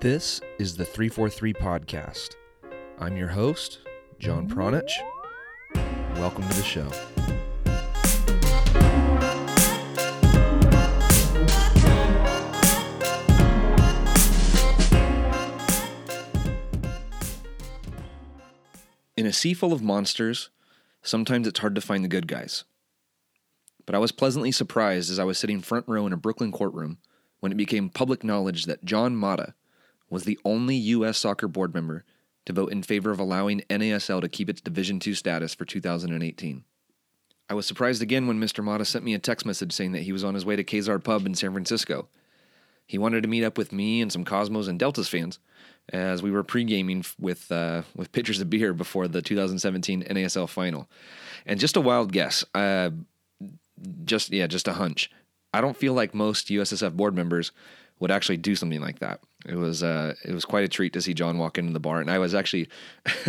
This is the 343 Podcast. I'm your host, John Pranjic. Welcome to the show. In a sea full of monsters, sometimes it's hard to find the good guys. But I was pleasantly surprised as I was sitting front row in a Brooklyn courtroom when it became public knowledge that John Motta was the only U.S. soccer board member to vote in favor of allowing NASL to keep its Division II status for 2018. I was surprised again when Mr. Motta sent me a text message saying that he was on his way to Kezar Pub in San Francisco. He wanted to meet up with me and some Cosmos and Deltas fans as we were pre-gaming with uh, with pitchers of beer before the 2017 NASL final. And just a wild guess, uh, just yeah, just a hunch. I don't feel like most USSF board members would actually do something like that. It was uh, it was quite a treat to see John walk into the bar, and I was actually,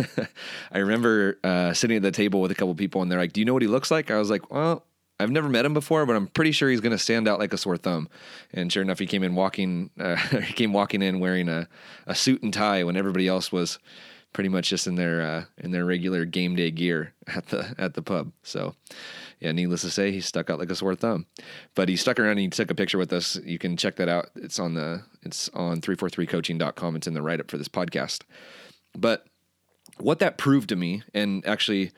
I remember uh, sitting at the table with a couple people, and they're like, "Do you know what he looks like?" I was like, "Well, I've never met him before, but I'm pretty sure he's going to stand out like a sore thumb." And sure enough, he came in walking, uh, he came walking in wearing a, a suit and tie when everybody else was pretty much just in their uh, in their regular game day gear at the at the pub. So yeah, needless to say, he stuck out like a sore thumb. But he stuck around and he took a picture with us. You can check that out. It's on the it's on 343coaching.com. It's in the write up for this podcast. But what that proved to me, and actually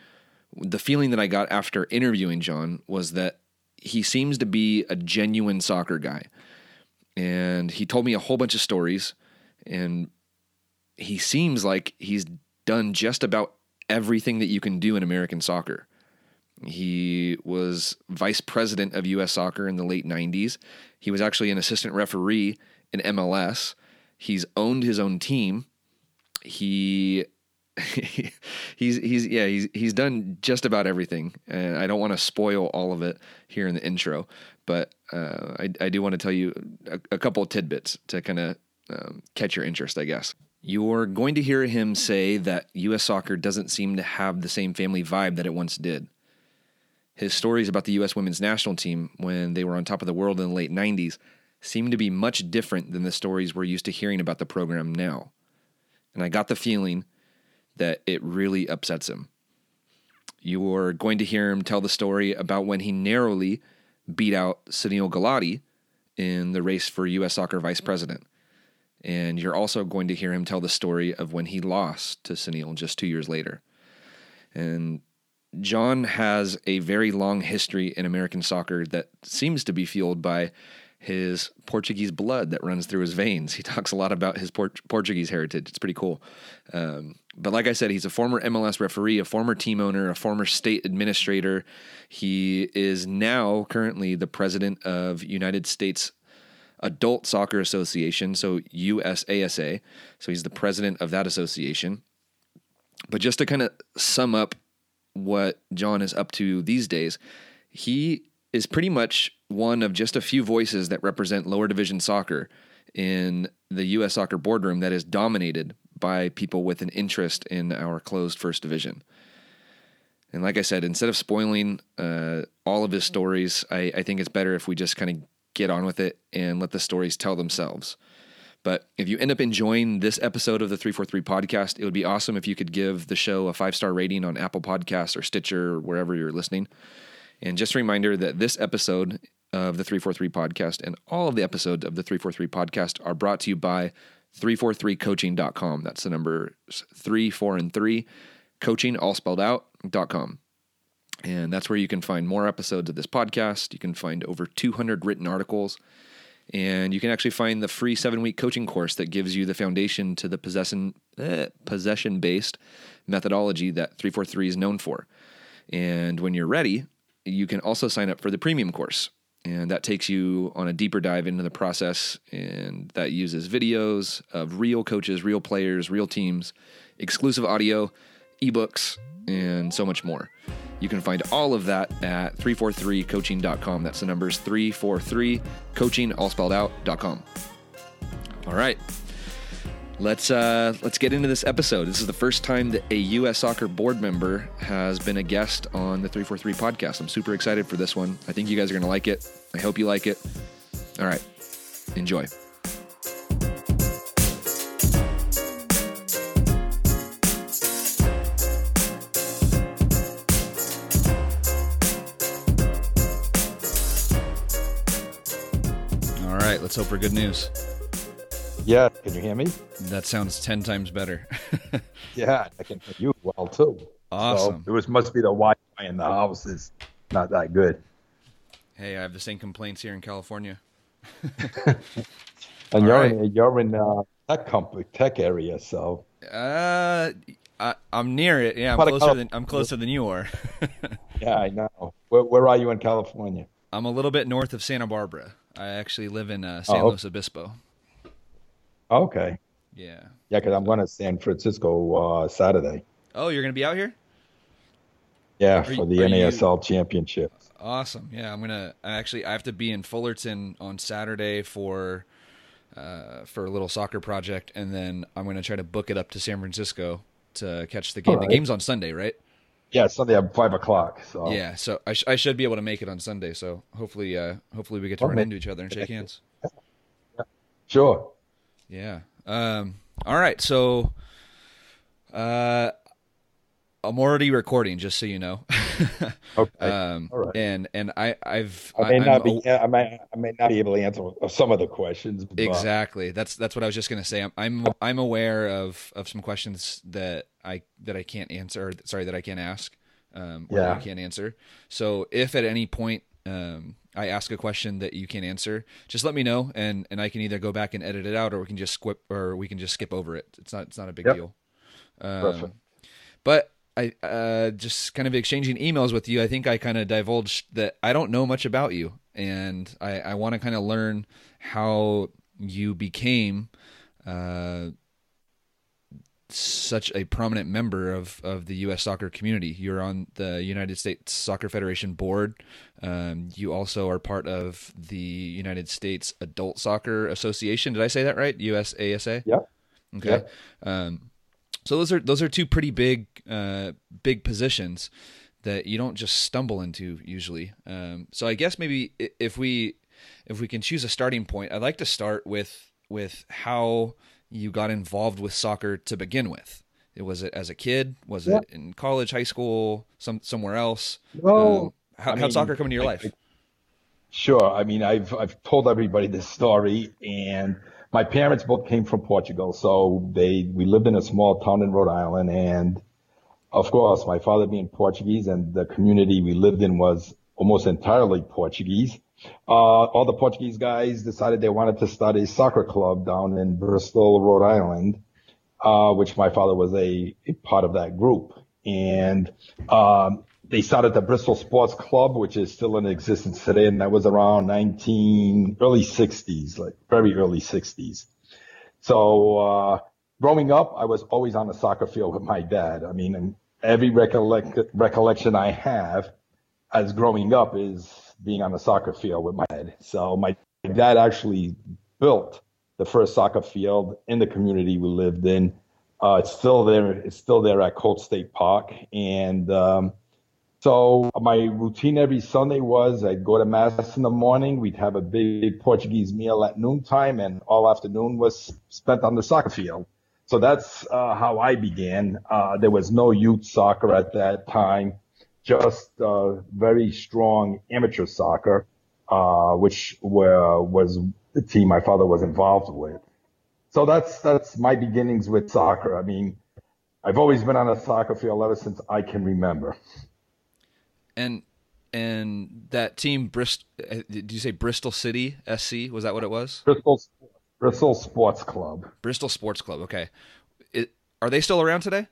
the feeling that I got after interviewing John was that he seems to be a genuine soccer guy. And he told me a whole bunch of stories and he seems like he's done just about everything that you can do in American soccer. He was vice president of U.S. soccer in the late 90s. He was actually an assistant referee in MLS. He's owned his own team. He he's he's yeah he's he's done just about everything and I don't want to spoil all of it here in the intro but uh, I, I do want to tell you a, a couple of tidbits to kind of um, catch your interest I guess you're going to hear him say that U.S. soccer doesn't seem to have the same family vibe that it once did his stories about the U.S. women's national team when they were on top of the world in the late 90s seem to be much different than the stories we're used to hearing about the program now. And I got the feeling that it really upsets him. You're going to hear him tell the story about when he narrowly beat out Sunil Gulati in the race for U.S. soccer vice president. And you're also going to hear him tell the story of when he lost to Sunil just two years later. And John has a very long history in American soccer that seems to be fueled by his Portuguese blood that runs through his veins. He talks a lot about his Port- Portuguese heritage. It's pretty cool. Um, but like I said, he's a former MLS referee, a former team owner, a former state administrator. He is now currently the president of United States Adult Soccer Association, so USASA. So he's the president of that association. But just to kind of sum up what John is up to these days, he is pretty much one of just a few voices that represent lower division soccer in the U.S. soccer boardroom that is dominated by people with an interest in our closed first division. And like I said, instead of spoiling uh, all of his stories, I, I think it's better if we just kind of get on with it and let the stories tell themselves. But if you end up enjoying this episode of the 343 podcast, it would be awesome if you could give the show a five star rating on Apple Podcasts or Stitcher or wherever you're listening. And just a reminder that this episode of the 343 podcast and all of the episodes of the 343 podcast are brought to you by 343coaching.com. That's the number three, four, and three, coaching, all spelled out.com. And that's where you can find more episodes of this podcast. You can find over 200 written articles and you can actually find the free seven week coaching course that gives you the foundation to the possession eh, possession based methodology that 343 is known for. And when you're ready, you can also sign up for the premium course. And that takes you on a deeper dive into the process. And that uses videos of real coaches, real players, real teams, exclusive audio, ebooks, and so much more. You can find all of that at 343coaching.com. That's the numbers 343coaching, all spelled out out.com. All right. Let's uh, let's get into this episode. This is the first time that a U.S. Soccer board member has been a guest on the 343 podcast. I'm super excited for this one. I think you guys are going to like it. I hope you like it. All right, enjoy. Let's hope for good news. Yeah, can you hear me? That sounds 10 times better. yeah, I can hear you well too. Awesome. So it was must be the Wi-Fi in the house is not that good. Hey, I have the same complaints here in California. and All you're right. in you're in uh, tech company tech area, so. Uh, I, am near it. Yeah, I'm closer than I'm closer than you are. yeah, I know. Where, where, are you in California? I'm a little bit north of Santa Barbara. I actually live in uh, San oh, Luis Obispo. Okay. Yeah. Yeah, because I'm going to San Francisco uh, Saturday. Oh, you're going to be out here? Yeah, are for you, the NASL you... championship. Awesome. Yeah, I'm gonna actually I have to be in Fullerton on Saturday for uh, for a little soccer project, and then I'm gonna try to book it up to San Francisco to catch the game. Right. The game's on Sunday, right? Yeah, Sunday at five o'clock. So yeah, so I, sh- I should be able to make it on Sunday. So hopefully, uh, hopefully we get to oh, run man. into each other and shake hands. Sure. Yeah. Um. All right. So, uh, I'm already recording, just so you know. okay. Um, All right. And and I I've I may I'm, not be I may I may not be able to answer some of the questions. But... Exactly. That's that's what I was just gonna say. I'm I'm I'm aware of of some questions that I that I can't answer. Or, sorry, that I can't ask. Um, or yeah. I can't answer. So if at any point um, I ask a question that you can't answer, just let me know, and and I can either go back and edit it out, or we can just skip, or we can just skip over it. It's not it's not a big yep. deal. Um, Perfect. But I uh, just kind of exchanging emails with you, I think I kind of divulged that I don't know much about you, and I, I want to kind of learn how you became uh, such a prominent member of, of the U.S. soccer community. You're on the United States Soccer Federation board. Um, you also are part of the United States Adult Soccer Association. Did I say that right? USASA. Yeah. Okay. Yeah. Um, so those are those are two pretty big uh, big positions that you don't just stumble into usually. Um, so I guess maybe if we if we can choose a starting point, I'd like to start with with how you got involved with soccer to begin with. It was it as a kid? Was yeah. it in college, high school, some somewhere else? Well, um, how, did soccer come into your I, life? I, sure. I mean, I've I've told everybody this story, and my parents both came from Portugal, so they we lived in a small town in Rhode Island, and of course, my father being Portuguese, and the community we lived in was almost entirely Portuguese. Uh, all the Portuguese guys decided they wanted to start a soccer club down in Bristol, Rhode Island, uh, which my father was a, a, part of that group. And um, they started the Bristol Sports Club, which is still in existence today, and that was around 19 early 60s, like very early 60s. So uh, growing up, I was always on the soccer field with my dad. I mean, every recollect, recollection I have as growing up is being on the soccer field with my dad. So my dad actually built the first soccer field in the community we lived in. Uh, it's still there. It's still there at Colt State Park, and um, so my routine every Sunday was I'd go to mass in the morning. We'd have a big Portuguese meal at noontime, and all afternoon was spent on the soccer field. So that's uh, how I began. Uh, there was no youth soccer at that time, just uh, very strong amateur soccer, uh, which were, was the team my father was involved with. So that's that's my beginnings with soccer. I mean, I've always been on a soccer field ever since I can remember and and that team Bristol uh, did you say Bristol City SC was that what it was? Bristol Bristol Sports Club. Bristol Sports Club okay. It, are they still around today?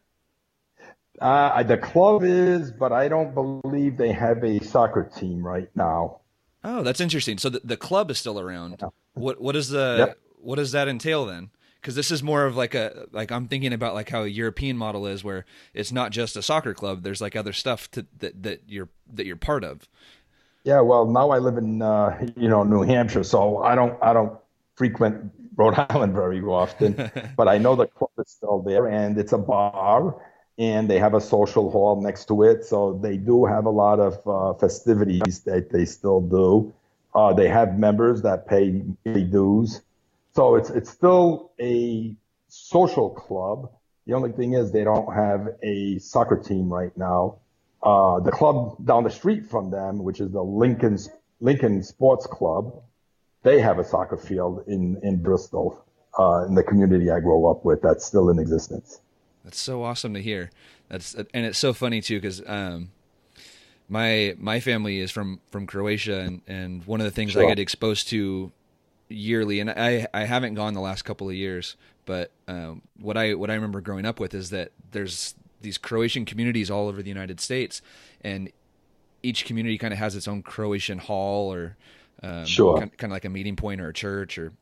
Uh, the club is but I don't believe they have a soccer team right now. Oh that's interesting. So the, the club is still around. Yeah. what what is the yep. what does that entail then because this is more of like a like I'm thinking about like how a European model is where it's not just a soccer club. There's like other stuff to, that that you're that you're part of. Yeah, well, now I live in uh, you know New Hampshire, so I don't I don't frequent Rhode Island very often, but I know the club is still there, and it's a bar, and they have a social hall next to it, so they do have a lot of uh, festivities that they still do. Uh, they have members that pay dues. So it's it's still a social club. The only thing is they don't have a soccer team right now. Uh, the club down the street from them, which is the Lincoln Lincoln Sports Club, they have a soccer field in in Bristol, uh, in the community I grew up with. That's still in existence. That's so awesome to hear. That's and it's so funny too because um, my my family is from from Croatia and and one of the things sure. I get exposed to yearly and I I haven't gone the last couple of years but um, what I what I remember growing up with is that there's these Croatian communities all over the United States and each community kind of has its own Croatian hall or um, sure. kind, kind of like a meeting point or a church or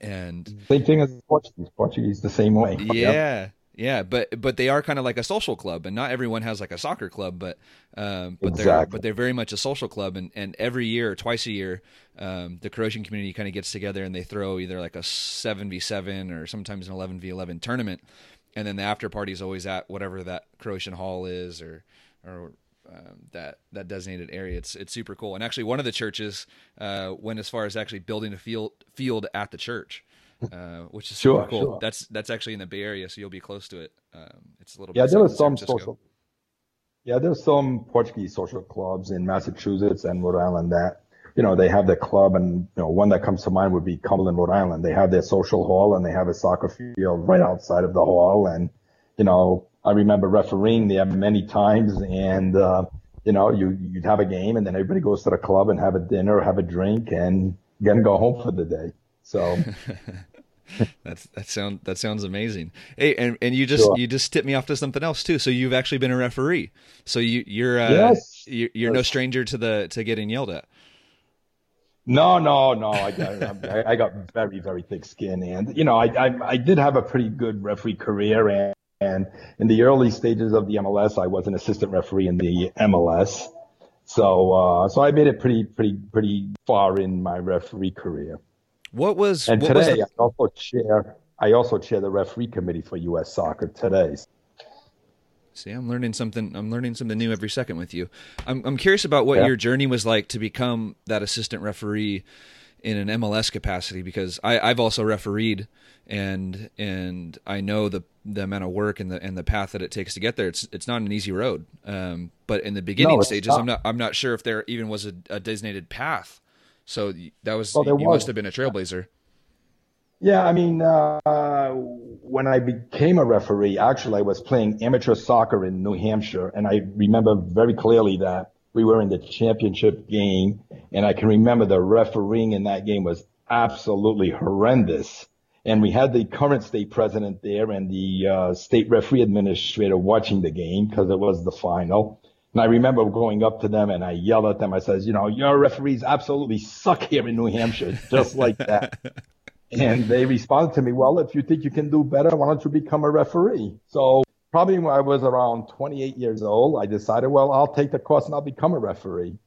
and same thing as Portuguese. Portuguese the same way. Yeah, yep. Yeah, but but they are kind of like a social club, and not everyone has like a soccer club, but um, but exactly. they're but they're very much a social club, and, and every year, twice a year, um, the Croatian community kind of gets together and they throw either like a seven v seven or sometimes an eleven v eleven tournament, and then the after party is always at whatever that Croatian hall is or or um, that that designated area. It's it's super cool. And actually, one of the churches uh, went as far as actually building a field field at the church. Uh, which is sure, super cool. Sure. That's that's actually in the Bay Area, so you'll be close to it. Um, it's a little yeah. There was some social. Yeah, there's some Portuguese social clubs in Massachusetts and Rhode Island that you know they have their club, and you know one that comes to mind would be Cumberland, Rhode Island. They have their social hall and they have a soccer field right outside of the hall, and you know I remember refereeing there many times, and uh, you know you you'd have a game, and then everybody goes to the club and have a dinner, have a drink, and then go home for the day. So That's that sound that sounds amazing. Hey, and, and you just sure. you just tipped me off to something else too. So you've actually been a referee. So you you're uh, yes. you're, you're yes. no stranger to the to getting yelled at. No, no, no. I got I, I got very very thick skin, and you know I, I I did have a pretty good referee career, and and in the early stages of the MLS, I was an assistant referee in the MLS. So uh, so I made it pretty pretty pretty far in my referee career. What was and what today was I also chair I also chair the referee committee for U.S. Soccer today. See, I'm learning something. I'm learning something new every second with you. I'm I'm curious about what yeah. your journey was like to become that assistant referee in an MLS capacity because I, I've also refereed and and I know the the amount of work and the and the path that it takes to get there. It's it's not an easy road. Um, but in the beginning no, stages, I'm not I'm not sure if there even was a, a designated path so that was well, you was. must have been a trailblazer. Yeah, I mean, uh, when I became a referee, actually, I was playing amateur soccer in New Hampshire, and I remember very clearly that we were in the championship game, and I can remember the refereeing in that game was absolutely horrendous. And we had the current state president there and the uh, state referee administrator watching the game because it was the final. And I remember going up to them and I yelled at them. I says, you know, your referees absolutely suck here in New Hampshire, just like that. and they responded to me, well, if you think you can do better, why don't you become a referee? So probably when I was around 28 years old, I decided, well, I'll take the course and I'll become a referee.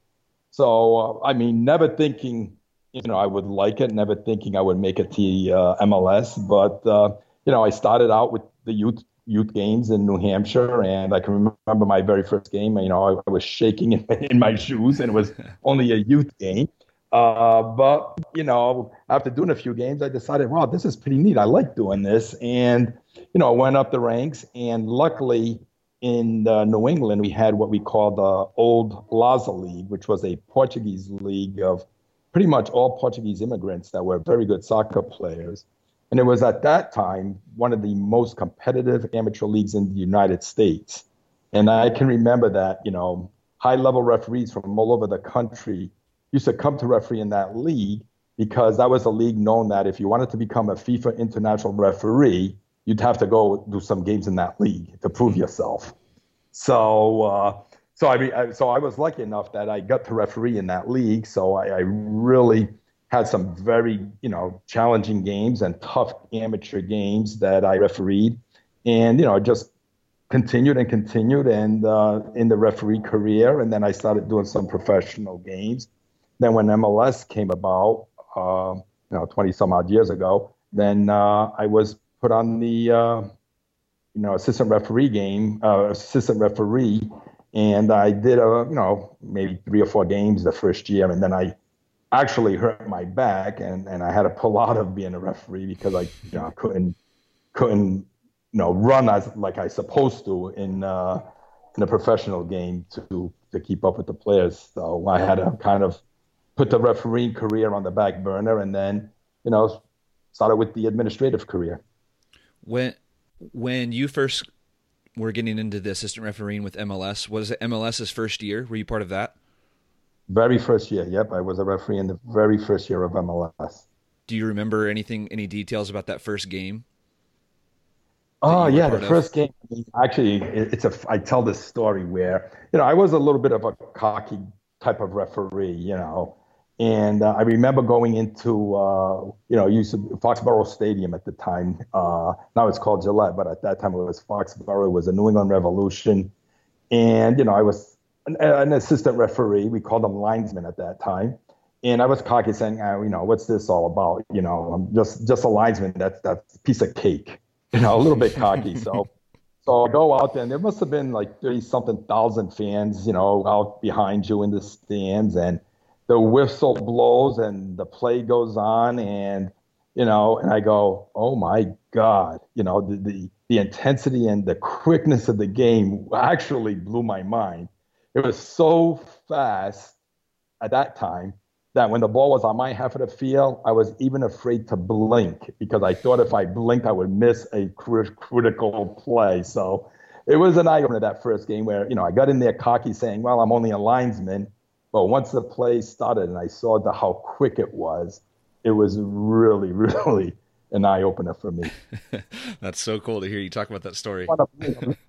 So, uh, I mean, never thinking, you know, I would like it, never thinking I would make it to uh, MLS. But, uh, you know, I started out with the youth youth games in New Hampshire, and I can remember my very first game. You know, I, I was shaking in, my shoes, and it was only a youth game. Uh, but you know, after doing a few games, I decided, wow, this is pretty neat. I like doing this, and you know, I went up the ranks, and luckily. In uh, New England, we had what we called the Old Laza League, which was a Portuguese league of pretty much all Portuguese immigrants that were very good soccer players. And it was at that time one of the most competitive amateur leagues in the United States. And I can remember that, you know, high level referees from all over the country used to come to referee in that league because that was a league known that if you wanted to become a FIFA international referee, you'd have to go do some games in that league to prove yourself. So, uh, so I so I was lucky enough that I got to referee in that league. So I, I really had some very, you know, challenging games and tough amateur games that I refereed. And, you know, just continued and continued and uh, in the referee career. And then I started doing some professional games. Then when MLS came about, uh, you know, 20 some odd years ago, then uh, I was put on the, uh, you know, assistant referee game, uh, assistant referee. And I did, a, you know, maybe three or four games the first year. And then I actually hurt my back, and, and I had to pull out of being a referee because I you know, couldn't couldn't you know run as like I supposed to in uh, in a professional game to to keep up with the players. So I had to kind of put the refereeing career on the back burner, and then you know started with the administrative career. When when you first were getting into the assistant refereeing with MLS, was it MLS's first year? Were you part of that? Very first year, yep. I was a referee in the very first year of MLS. Do you remember anything, any details about that first game? Oh yeah, the of? first game. Actually, it's a. I tell this story where you know I was a little bit of a cocky type of referee, you know, and uh, I remember going into uh, you know used to Foxborough Stadium at the time. Uh, now it's called Gillette, but at that time it was Foxborough. It was a New England Revolution, and you know I was an, an assistant referee. We called them linesmen at that time. And I was cocky saying, oh, you know, what's this all about? You know, I'm just just a linesman. That's that's a piece of cake you know, a little bit cocky. So, so I go out there, and there must have been like thirty something thousand fans, you know, out behind you in the stands, and the whistle blows, and the play goes on, and you know, and I go, oh my god, you know, the the, the intensity and the quickness of the game actually blew my mind. It was so fast at that time that when the ball was on my half of the field, I was even afraid to blink because I thought if I blinked, I would miss a critical play. So it was an eye opener that first game where, you know, I got in there cocky saying, well, I'm only a linesman. But once the play started and I saw the, how quick it was, it was really, really an eye opener for me. That's so cool to hear you talk about that story.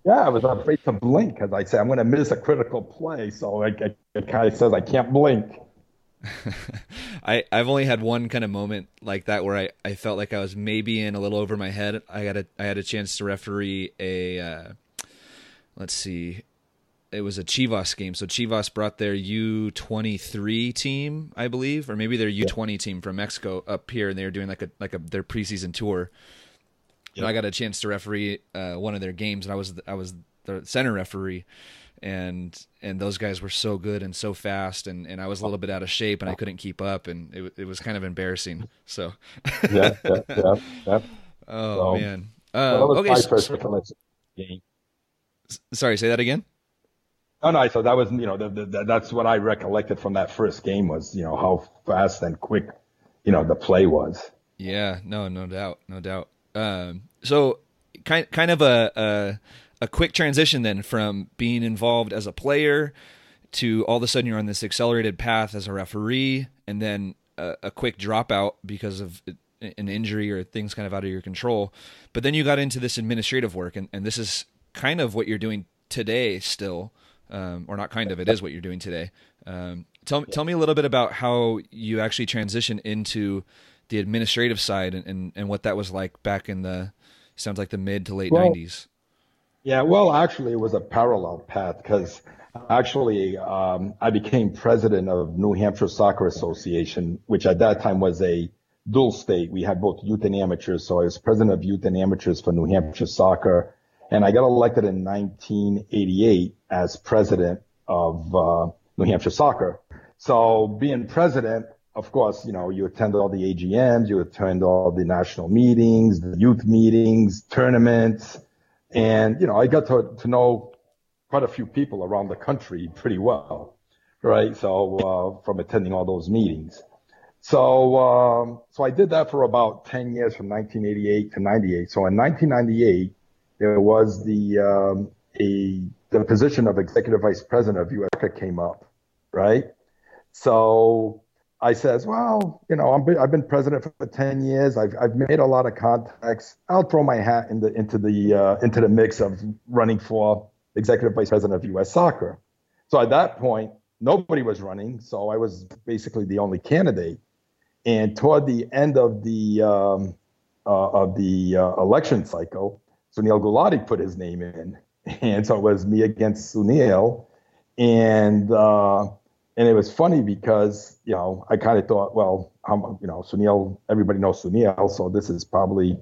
yeah, I was afraid to blink because I said I'm going to miss a critical play. So it, it kind of says I can't blink. I I've only had one kind of moment like that where I, I felt like I was maybe in a little over my head. I got a I had a chance to referee a uh, let's see, it was a Chivas game. So Chivas brought their U twenty three team, I believe, or maybe their U twenty team from Mexico up here, and they were doing like a like a their preseason tour. Yep. And I got a chance to referee uh, one of their games, and I was I was the center referee and and those guys were so good and so fast and, and I was a little bit out of shape and I couldn't keep up and it it was kind of embarrassing. So yeah, yeah, yeah, yeah. Oh so, man. Uh, well, okay. So, sorry, say that again. Oh no, so that was you know the, the, that's what I recollected from that first game was you know how fast and quick you know the play was. Yeah, no, no doubt, no doubt. Um, so kind kind of a, a a quick transition then from being involved as a player to all of a sudden you're on this accelerated path as a referee and then a, a quick dropout because of an injury or things kind of out of your control. But then you got into this administrative work and, and this is kind of what you're doing today still. Um, or not kind of, it is what you're doing today. Um, tell, tell me a little bit about how you actually transitioned into the administrative side and, and, and what that was like back in the, sounds like the mid to late well, 90s. Yeah, well, actually, it was a parallel path because actually um, I became president of New Hampshire Soccer Association, which at that time was a dual state. We had both youth and amateurs. So I was president of youth and amateurs for New Hampshire Soccer. And I got elected in 1988 as president of uh, New Hampshire Soccer. So being president, of course, you know, you attend all the AGMs, you attend all the national meetings, the youth meetings, tournaments, and, you know, I got to, to know quite a few people around the country pretty well, right? So, uh, from attending all those meetings. So, um, so I did that for about 10 years from 1988 to 98. So in 1998, there was the, um, a, the position of executive vice president of USACA came up, right? So I says, well, you know, i have been president for 10 years. I've, I've made a lot of contacts. I'll throw my hat in the, into the uh, into the mix of running for executive vice president of U.S. Soccer. So at that point, nobody was running, so I was basically the only candidate. And toward the end of the um, uh, of the uh, election cycle, Sunil Gulati put his name in, and so it was me against Sunil, and uh, and it was funny because you know I kind of thought, well, I'm, you know, Sunil, everybody knows Sunil, so this is probably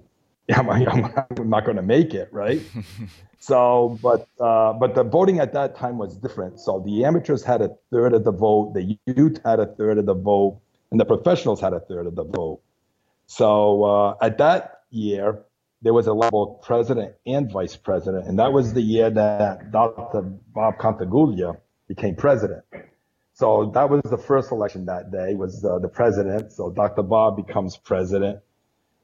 I'm, I'm not going to make it, right? so, but uh, but the voting at that time was different. So the amateurs had a third of the vote, the youth had a third of the vote, and the professionals had a third of the vote. So uh, at that year, there was a level president and vice president, and that was the year that Dr. Bob Contiguglia became president. so that was the first election that day was uh, the president. So Dr. Bob becomes president.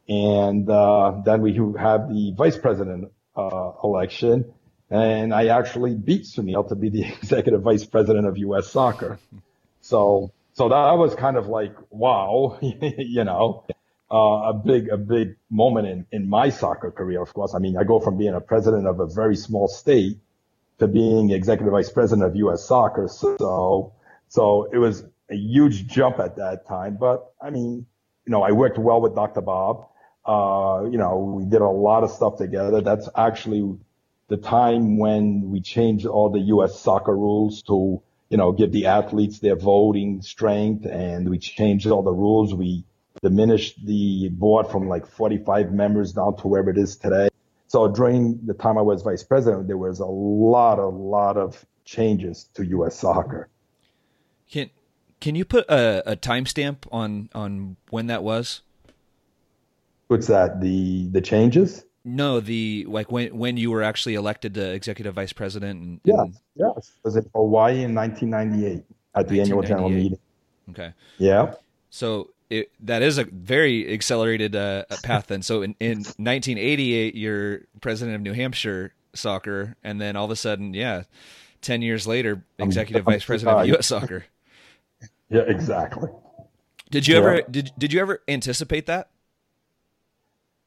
And uh, then we have the vice president uh, election. And I actually beat Sunil to be the executive vice president of U.S. soccer. So, so that was kind of like, wow, you know, uh, a big, a big moment in, in my soccer career, of course. I mean, I go from being a president of a very small state to being executive vice president of U.S. soccer. So, so it was a huge jump at that time. But I mean, you know, I worked well with Dr. Bob. Uh, you know, we did a lot of stuff together. That's actually the time when we changed all the U.S. soccer rules to, you know, give the athletes their voting strength and we changed all the rules. We diminished the board from like 45 members down to where it is today. So during the time I was vice president, there was a lot, a lot of changes to U.S. soccer. Can can you put a, a timestamp on on when that was? What's that? The the changes? No, the like when when you were actually elected to executive vice president. And, yes, and... yes. It was in Hawaii in 1998 at the annual general meeting. Okay. Yeah. So it, that is a very accelerated uh, path then. So in, in 1988, you're president of New Hampshire soccer, and then all of a sudden, yeah, 10 years later, executive I'm, vice president of U.S. soccer. Yeah, exactly. Did you yeah. ever did did you ever anticipate that?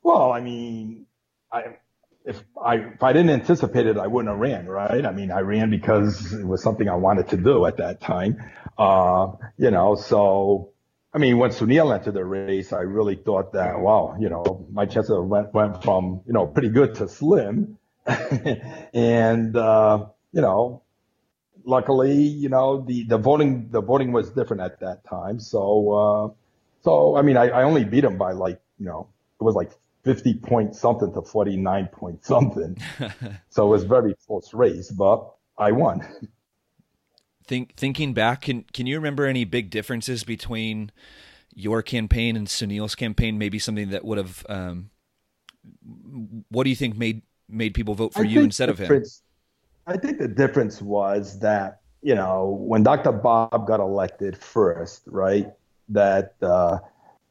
Well, I mean, I if I if I didn't anticipate it, I wouldn't have ran, right? I mean, I ran because it was something I wanted to do at that time. Uh, you know, so I mean, when Sunil entered the race, I really thought that, wow, you know, my chances went went from you know pretty good to slim, and uh, you know, luckily, you know, the, the voting, the voting was different at that time. So, uh, so, I mean, I, I only beat him by like, you know, it was like 50 point something to 49 point something. so it was very close race, but I won. Think, thinking back, can, can you remember any big differences between your campaign and Sunil's campaign? Maybe something that would have, um, what do you think made, made people vote for I you instead of him? I think the difference was that, you know, when Dr. Bob got elected first, right, that, uh,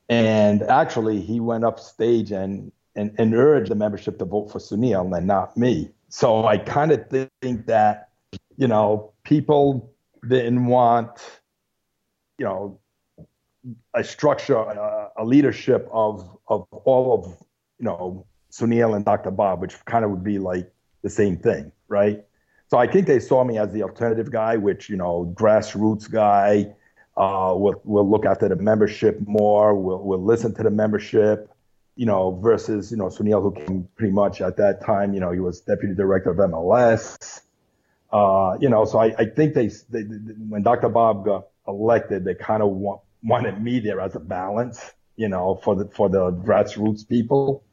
and actually he went up stage and, and, and urged the membership to vote for Sunil and not me. So I kind of think that, you know, people didn't want, you know, a structure, a, a leadership of, of all of, you know, Sunil and Dr. Bob, which kind of would be like the same thing, right? So I think they saw me as the alternative guy, which, you know, grassroots guy, uh, will we'll look after the membership more, We'll we'll listen to the membership, you know, versus, you know, Sunil, who came pretty much at that time, you know, he was deputy director of MLS. Uh, you know, so I, I think they, they, when Dr. Bob got elected, they kind of want, wanted me there as a balance, you know, for the, for the grassroots people.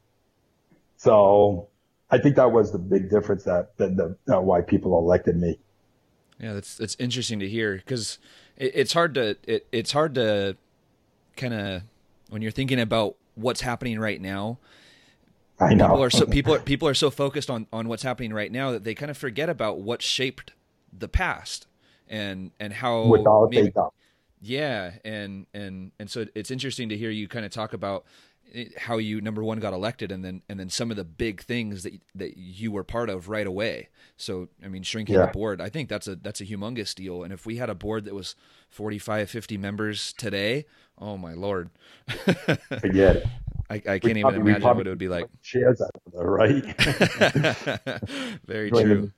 So, I think that was the big difference that, that uh, why people elected me. Yeah, that's that's interesting to hear because it, it's hard to it, it's hard to kind of when you're thinking about what's happening right now. I know. people are so people are, people are so focused on on what's happening right now that they kind of forget about what shaped the past and and how without maybe, yeah and and and so it's interesting to hear you kind of talk about eh, how you number one got elected and then and then some of the big things that that you were part of right away. So i mean shrinking yeah. the board i think that's a that's a humongous deal. And if we had a board that was 45 50 members today oh my lord. Forget it I, I can't even imagine what it would be like. Shares out there, right? Very true.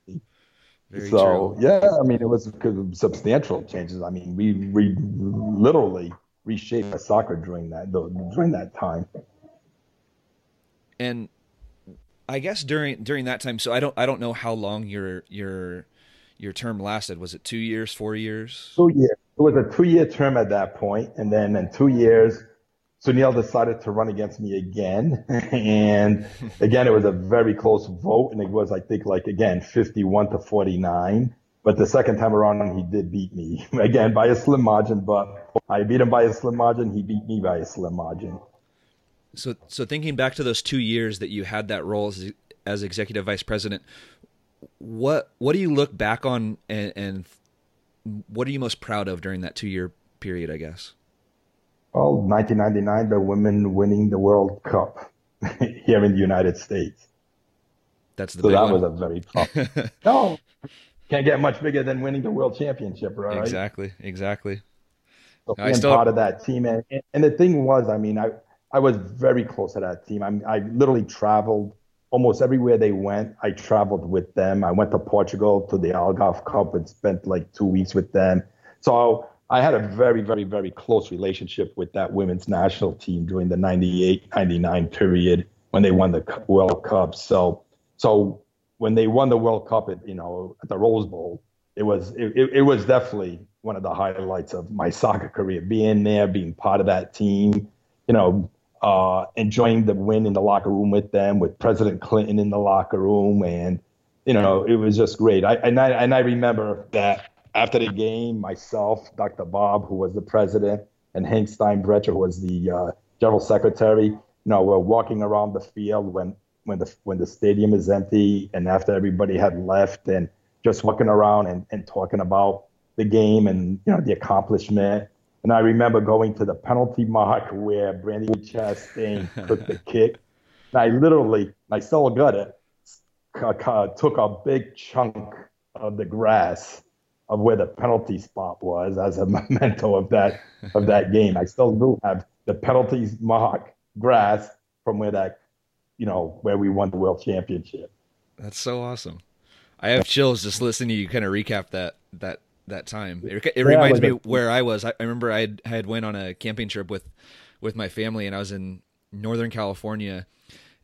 Very true. so true. yeah, I mean, it was substantial changes. I mean, we we literally reshape soccer during that during that time. And I guess during during that time, so I don't I don't know how long your your your term lasted. Was it two years, four years? Two years. It was a two year term at that point, and then in two years, Sunil decided to run against me again, and again it was a very close vote, and it was I think like again fifty one to forty nine. But the second time around, he did beat me again by a slim margin. But I beat him by a slim margin. He beat me by a slim margin. So, so thinking back to those two years that you had that role as, as executive vice president, what what do you look back on and, and what are you most proud of during that two year period? I guess. Well, 1999, the women winning the World Cup here in the United States. That's the so that one. was a very tough. no, can't get much bigger than winning the World Championship, right? Exactly, exactly. So being still... part of that team, and, and the thing was, I mean, I I was very close to that team. I I literally traveled almost everywhere they went. I traveled with them. I went to Portugal to the Algarve Cup and spent like two weeks with them. So I had a very, very, very close relationship with that women's national team during the 98, 99 period when they won the World Cup. So, so when they won the World Cup at, you know, at the Rose Bowl, it was, it, it was definitely one of the highlights of my soccer career, being there, being part of that team, you know, uh, enjoying the win in the locker room with them, with President Clinton in the locker room, and you know it was just great. I and I and I remember that after the game, myself, Dr. Bob, who was the president, and Hank Steinbrecher, who was the uh, general secretary, you know, we're walking around the field when when the when the stadium is empty, and after everybody had left, and just walking around and, and talking about the game and you know the accomplishment and I remember going to the penalty mark where Brandi Chastain took the kick. And I literally, I still got it, took a big chunk of the grass of where the penalty spot was as a memento of that of that game. I still do have the penalty mark grass from where that, you know, where we won the world championship. That's so awesome. I have chills just listening to you kind of recap that that that time. It, it yeah, reminds me where I was. I, I remember I had, I had went on a camping trip with with my family, and I was in Northern California,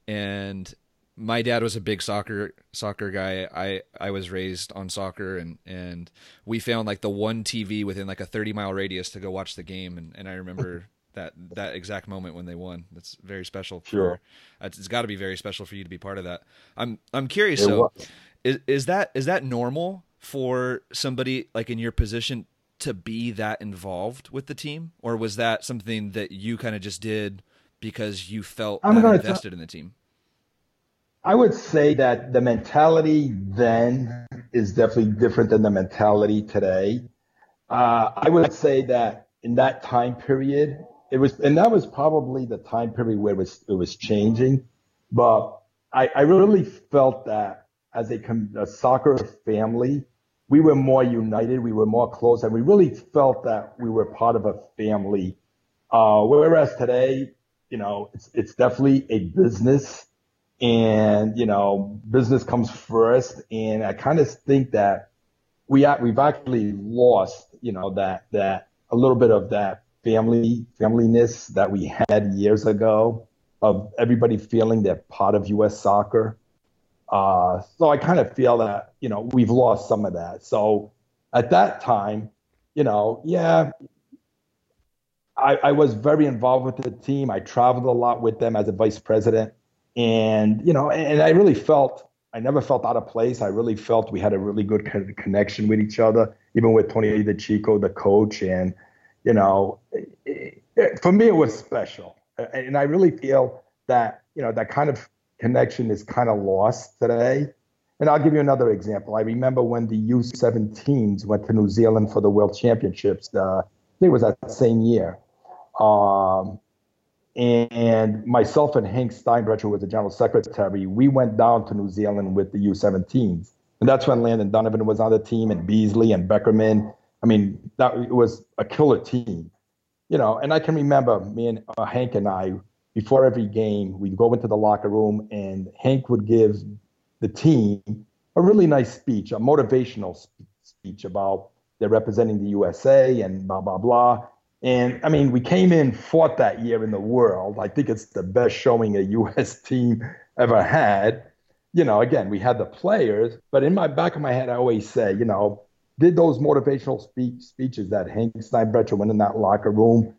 and my dad was a big soccer soccer guy. I I was raised on soccer, and and we found like the one TV within like a thirty mile radius to go watch the game, and and I remember. that that exact moment when they won. That's very special. For, sure, it's got to be very special for you to be part of that. I'm I'm curious. It so, was. is is that is that normal for somebody like in your position to be that involved with the team, or was that something that you kind of just did because you felt I'm invested t- in the team? I would say that the mentality then is definitely different than the mentality today. Uh, I would say that in that time period, it was, and that was probably the time period where it was, it was changing. But I, I really felt that as a, a soccer family, we were more united, we were more close, and we really felt that we were part of a family. Uh, whereas today, you know, it's it's definitely a business, and you know, business comes first. And I kind of think that we we've actually lost, you know, that that a little bit of that family familyness that we had years ago of everybody feeling they're part of U.S. soccer. Uh, so I kind of feel that, you know, we've lost some of that. So at that time, you know, yeah, I, I was very involved with the team. I traveled a lot with them as a vice president. And, you know, and I really felt, I never felt out of place. I really felt we had a really good connection with each other, even with Tony DiCicco, the coach. And, you know, it, it, for me, it was special. And I really feel that, you know, that kind of connection is kind of lost today. And I'll give you another example. I remember when the U17s went to New Zealand for the World Championships. Uh, I think it was that same year. Um, and myself and Hank Steinbrecher, who was the general secretary, we went down to New Zealand with the U17s. And that's when Landon Donovan was on the team and Beasley and Beckerman. I mean, that it was a killer team, you know. And I can remember me and uh, Hank and I before every game, we'd go into the locker room and Hank would give the team a really nice speech, a motivational speech about they're representing the USA and blah, blah, blah. And I mean, we came in fourth that year in the world. I think it's the best showing a U.S. team ever had. You know, again, we had the players, but in my back of my head, I always say, you know, did those motivational speech, speeches that Hank Steinbrecher went in that locker room,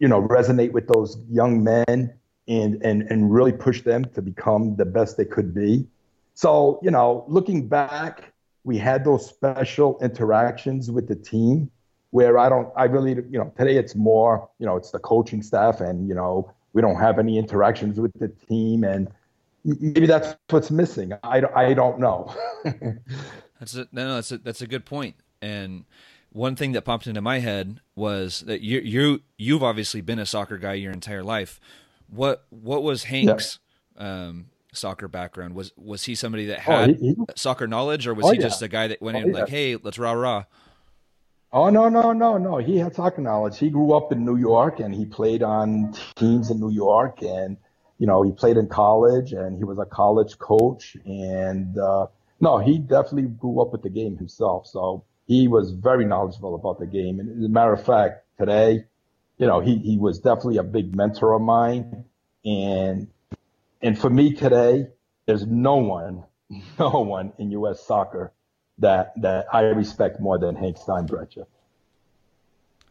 you know, resonate with those young men and and and really push them to become the best they could be. So, you know, looking back, we had those special interactions with the team where I don't I really you know, today it's more, you know, it's the coaching staff and, you know, we don't have any interactions with the team and maybe that's what's missing. I, I don't know. that's a, no, no, that's a, that's a good point. And one thing that popped into my head was that you you you've obviously been a soccer guy your entire life. What what was Hank's yeah. um, soccer background? Was was he somebody that had oh, he, he, soccer knowledge, or was oh, he yeah. just a guy that went oh, in yeah. like, "Hey, let's rah rah"? Oh no no no no! He had soccer knowledge. He grew up in New York and he played on teams in New York, and you know he played in college and he was a college coach. And uh, no, he definitely grew up with the game himself. So he was very knowledgeable about the game. And as a matter of fact, today, you know, he he was definitely a big mentor of mine. And and for me today, there's no one, no one in U.S. soccer that that I respect more than Hank Steinbrecher.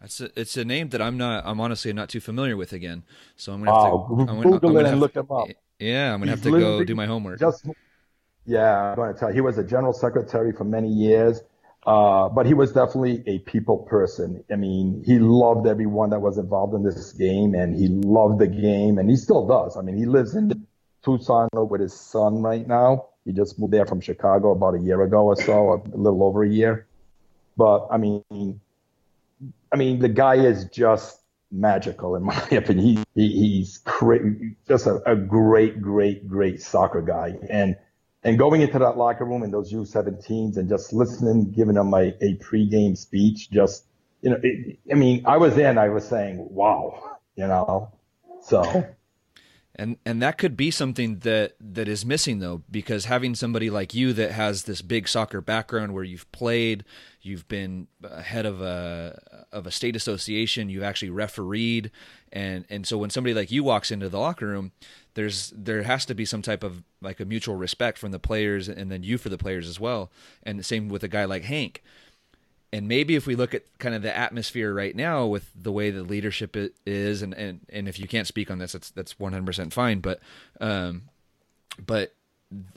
That's a, it's a name that I'm not. I'm honestly not too familiar with again. So I'm gonna have oh, to. I'm gonna, I'm gonna have, look him up. Yeah, I'm gonna He's have to go do my homework. Just, yeah, I'm going to tell you, he was a general secretary for many years, uh, but he was definitely a people person. I mean, he loved everyone that was involved in this game, and he loved the game, and he still does. I mean, he lives in Tucson with his son right now. He just moved there from Chicago about a year ago or so, a little over a year. But I mean, I mean, the guy is just magical in my opinion. He, he he's cra- just a, a great, great, great soccer guy. And and going into that locker room in those U17s and just listening, giving them a, a pregame speech, just you know, it, I mean, I was in, I was saying, wow, you know, so and and that could be something that that is missing though because having somebody like you that has this big soccer background where you've played you've been head of a of a state association you've actually refereed and and so when somebody like you walks into the locker room there's there has to be some type of like a mutual respect from the players and then you for the players as well. And the same with a guy like Hank and maybe if we look at kind of the atmosphere right now with the way the leadership is and and, and if you can't speak on this that's that's 100% fine but um but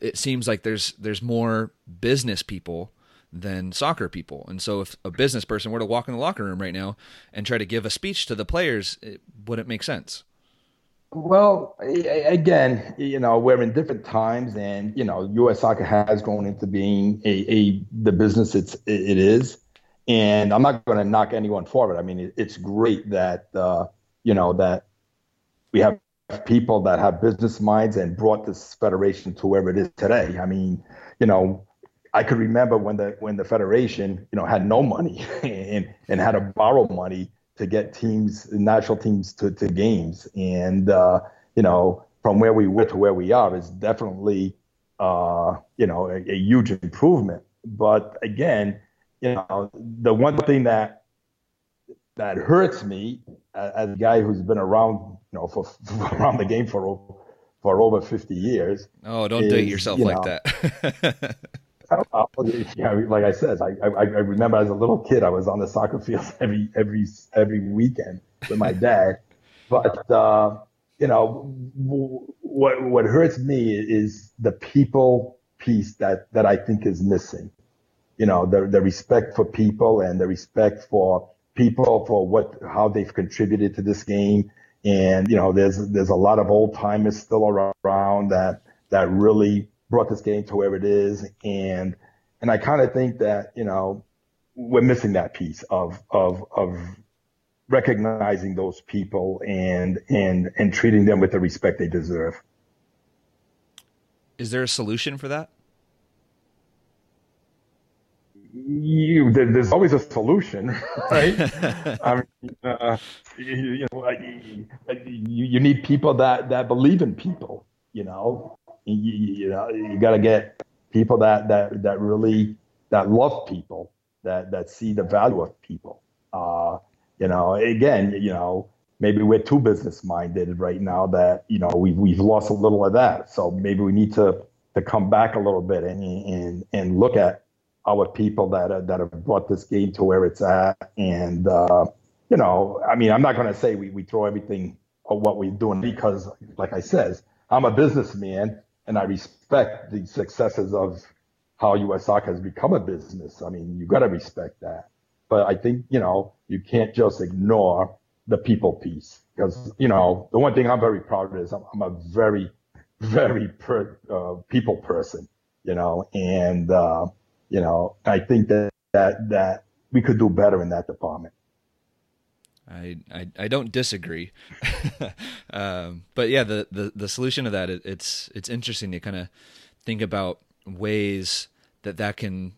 it seems like there's there's more business people than soccer people and so if a business person were to walk in the locker room right now and try to give a speech to the players it wouldn't make sense well, again, you know, we're in different times, and you know, U.S. Soccer has grown into being a, a the business it's it is, and I'm not going to knock anyone for it. I mean, it, it's great that uh, you know that we have people that have business minds and brought this federation to where it is today. I mean, you know, I could remember when the when the federation, you know, had no money and and had to borrow money to get teams, national teams to, to games. And uh, you know, from where we were to where we are is definitely uh, you know, a, a huge improvement. But again, you know, the one thing that that hurts me as a guy who's been around, you know, for, for around the game for for over 50 years. Oh, don't is, date yourself you like know, that. yeah, like I said, I, I, I remember as a little kid, I was on the soccer field every every every weekend with my dad. But uh, you know, what what hurts me is the people piece that that I think is missing you know, the, the respect for people and the respect for people for what, how they've contributed to this game. And, you know, there's, there's a lot of old timers still around that, that really brought this game to where it is. And, and I kind of think that, you know, we're missing that piece of, of, of recognizing those people and, and, and treating them with the respect they deserve. Is there a solution for that? You there's always a solution, right? I mean, uh, you, you, know, you, you need people that that believe in people. You know, you, you know, you got to get people that that that really that love people, that that see the value of people. Uh, you know, again, you know, maybe we're too business minded right now that you know we've we've lost a little of that. So maybe we need to to come back a little bit and and and look at our people that uh, that have brought this game to where it's at. And uh, you know, I mean, I'm not going to say we, we throw everything of what we're doing because, like I says, I'm a businessman and I respect the successes of how U.S. soccer has become a business. I mean, you got to respect that. But I think you know you can't just ignore the people piece because you know the one thing I'm very proud of is I'm, I'm a very very per, uh, people person, you know, and uh, you know, I think that that that we could do better in that department. I, I, I don't disagree, um, but yeah, the, the, the solution to that it, it's it's interesting to kind of think about ways that that can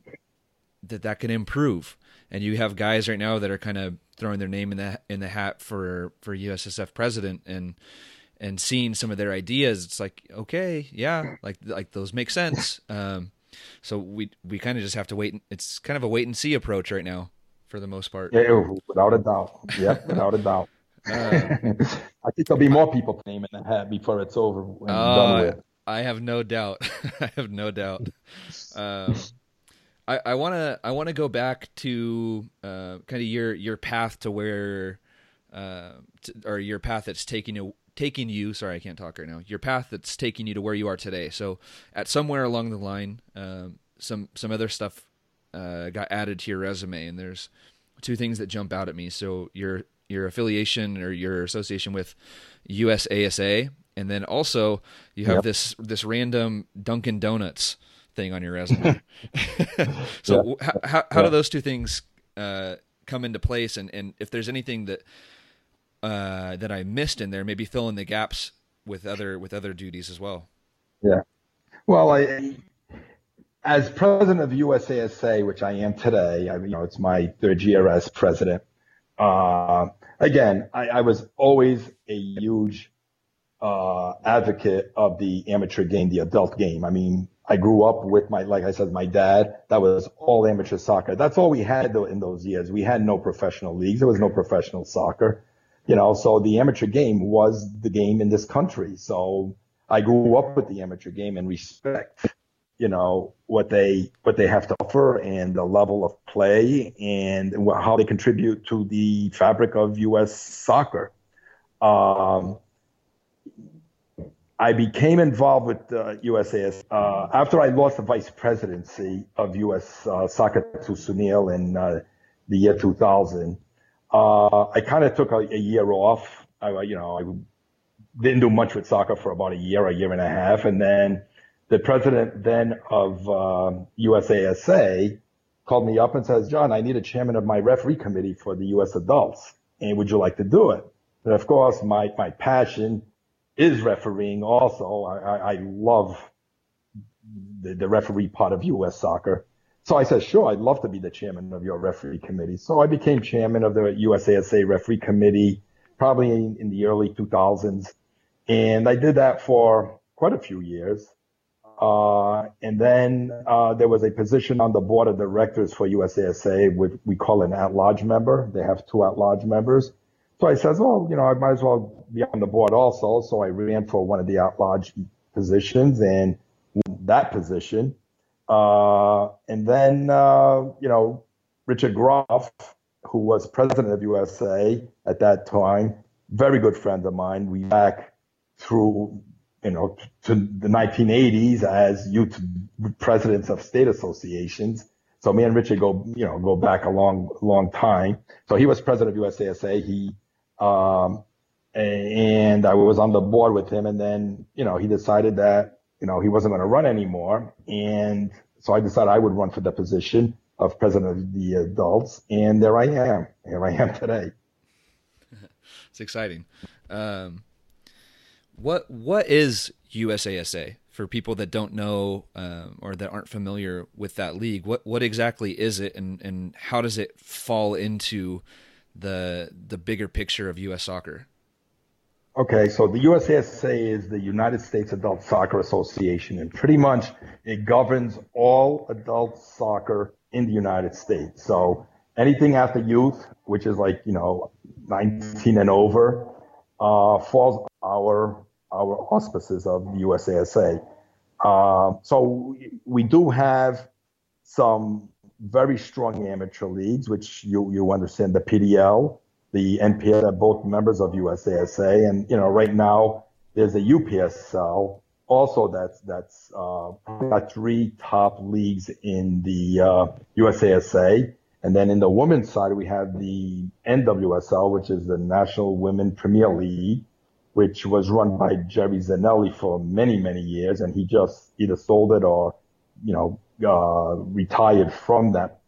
that that can improve. And you have guys right now that are kind of throwing their name in the in the hat for for USSF president and and seeing some of their ideas. It's like okay, yeah, like like those make sense. Um, so we we kind of just have to wait. It's kind of a wait and see approach right now for the most part. Yeah, without a doubt. Yep, without a doubt. Uh, I think there'll be more people naming the hat before it's over. Uh, I have no doubt. I have no doubt. Um, I want to I want to go back to uh, kind of your your path to where uh, to, or your path that's taking you taking you. Sorry, I can't talk right now. Your path that's taking you to where you are today. So at somewhere along the line, um, some some other stuff uh, got added to your resume, and there's two things that jump out at me. So your your affiliation or your association with USASA, and then also you have yep. this this random Dunkin' Donuts thing on your resume. so yeah. how how, how yeah. do those two things uh, come into place, and and if there's anything that uh, that I missed in there, maybe fill in the gaps with other with other duties as well. Yeah. Well, I as president of USASA, which I am today, I, you know, it's my third year as president. Uh, again, I, I, was always a huge uh, advocate of the amateur game, the adult game. I mean, I grew up with my, like I said, my dad. That was all amateur soccer. That's all we had though in those years. We had no professional leagues. There was no professional soccer, you know. So the amateur game was the game in this country. So I grew up with the amateur game and respect you know what they what they have to offer and the level of play and how they contribute to the fabric of U.S. soccer. Um, I became involved with uh, USAS uh, after I lost the vice presidency of U.S. Uh, soccer to Sunil in uh, the year 2000. Uh, I kind of took a, a, year off. I, you know, I didn't do much with soccer for about a year, a year and a half, and then the president then of um, USASA called me up and says, John, I need a chairman of my referee committee for the U.S. adults. And would you like to do it? And of course, my, my passion is refereeing also. I, I, I love the, the referee part of U.S. soccer. So I said, sure, I'd love to be the chairman of your referee committee. So I became chairman of the USASA referee committee probably in, in the early 2000s. And I did that for quite a few years. Uh, and then uh, there was a position on the board of directors for USASA, which we call an at-large member. They have two at-large members. So I says, well, you know, I might as well be on the board also. So I ran for one of the at-large positions and that position. Uh, and then, uh, you know, Richard Groff, who was president of USA at that time, very good friend of mine. We back through you know, to the 1980s as youth presidents of state associations. So me and Richard go, you know, go back a long, long time. So he was president of USASA. He, um, and I was on the board with him. And then, you know, he decided that, you know, he wasn't going to run anymore. And so I decided I would run for the position of president of the adults. And there I am. Here I am today. it's exciting. Um, what what is USASA for people that don't know um, or that aren't familiar with that league? What what exactly is it, and and how does it fall into the the bigger picture of U.S. soccer? Okay, so the USASA is the United States Adult Soccer Association, and pretty much it governs all adult soccer in the United States. So anything after youth, which is like you know 19 and over, uh, falls our our auspices of the USASA. Uh, so we do have some very strong amateur leagues, which you you understand the PDL, the NPL are both members of USASA, and you know right now there's a UPSL also that's that's uh, got three top leagues in the uh, USASA. And then in the women's side, we have the NWSL, which is the National Women Premier League, which was run by Jerry Zanelli for many, many years. And he just either sold it or, you know, uh, retired from that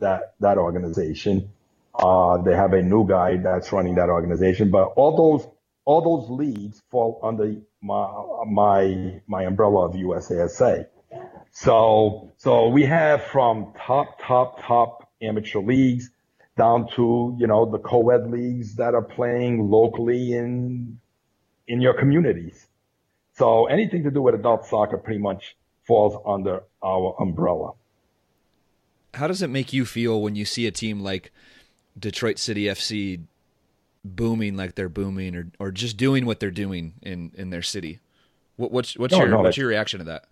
that that organization. Uh, they have a new guy that's running that organization, but all those all those leagues fall under my my my umbrella of USASA. So so we have from top top top amateur leagues down to you know the co-ed leagues that are playing locally in in your communities. So anything to do with adult soccer pretty much falls under our umbrella. How does it make you feel when you see a team like Detroit City FC booming like they're booming or, or just doing what they're doing in, in their city? What, what's what's no, your no, what's your reaction to that?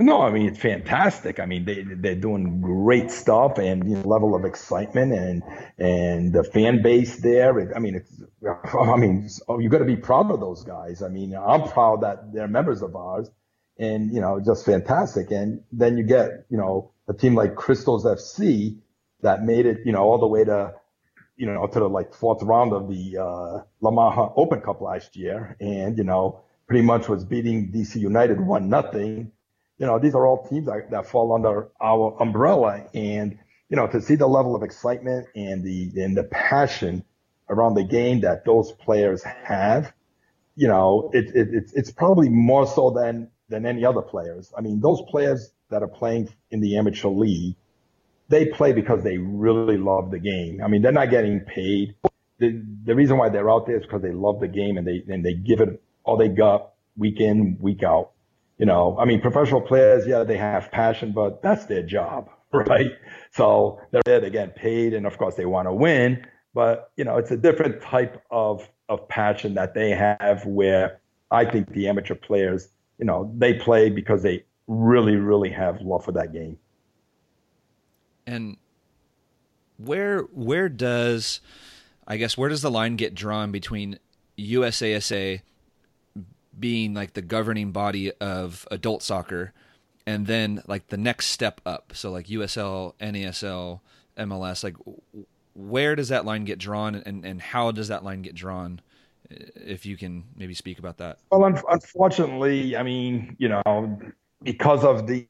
No, I mean it's fantastic. I mean they they're doing great stuff and you know, level of excitement and and the fan base there. I mean it's I mean oh, you got to be proud of those guys. I mean I'm proud that they're members of ours and you know just fantastic. And then you get you know a team like Christos FC that made it you know all the way to you know to the like fourth round of the uh, Lamar Hunt Open Cup last year, and you know pretty much was beating DC United one nothing you know, these are all teams that, that fall under our umbrella. And, you know, to see the level of excitement and the, and the passion around the game that those players have, you know, it, it, it's, it's probably more so than, than any other players. I mean, those players that are playing in the amateur league, they play because they really love the game. I mean, they're not getting paid. The, the reason why they're out there is because they love the game and they, and they give it all they got week in, week out you know, I mean, professional players, yeah, they have passion, but that's their job, right? So they're there, they get paid, and of course they want to win, but you know, it's a different type of of passion that they have. Where I think the amateur players, you know, they play because they really, really have love for that game. And where where does I guess where does the line get drawn between USASA being like the governing body of adult soccer and then like the next step up? So like usl nasl mls like where does that line get drawn and, and how does that line get drawn if you can maybe speak about that? Well un- unfortunately i mean you know because of the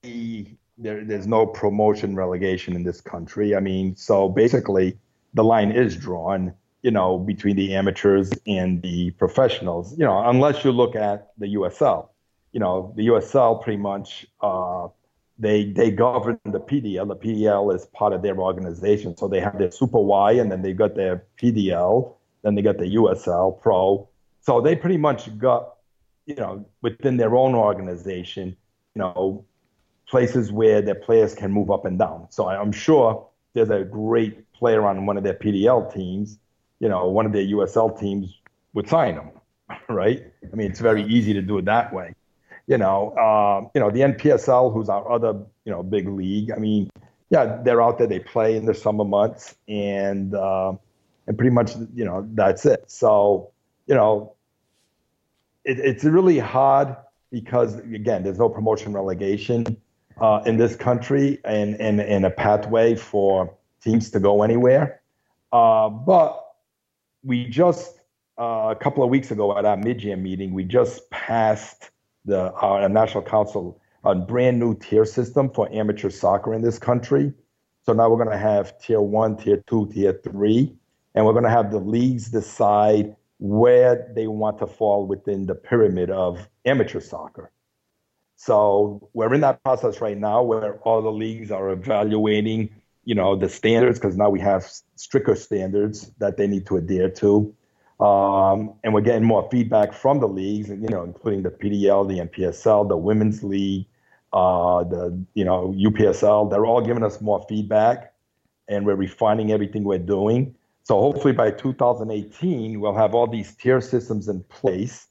there, there's no promotion relegation in this country i mean so basically the line is drawn you know, between the amateurs and the professionals, you know, unless you look at the USL. You know, the USL pretty much uh, they they govern the PDL. The PDL is part of their organization, so they have their Super Y, and then they got their PDL, then they got the USL Pro. So they pretty much got, you know, within their own organization, you know, places where their players can move up and down. So I'm sure there's a great player on one of their PDL teams you know, one of their USL teams would sign him, right? I mean, it's very easy to do it that way. You know, uh, you know, the NPSL, who's our other, you know, big league. I mean, yeah, they're out there, they play in the summer months, and uh, and pretty much, you know, that's it. So, you know, it, it's really hard because again, there's no promotion relegation uh, in this country, and and and a pathway for teams to go anywhere. Uh, but we just uh, a couple of weeks ago at our mid-year meeting, we just passed the our national council a brand new tier system for amateur soccer in this country. So now we're going to have tier one, tier two, tier three, and we're going to have the leagues decide where they want to fall within the pyramid of amateur soccer. So we're in that process right now where all the leagues are evaluating you know the standards because now we have stricter standards that they need to adhere to. Um, and we're getting more feedback from the leagues you know including the pdl the npsl the women's league uh, the you know upsl they're all giving us more feedback and we're refining everything we're doing. So hopefully by 2018 we'll have all these tier systems in place.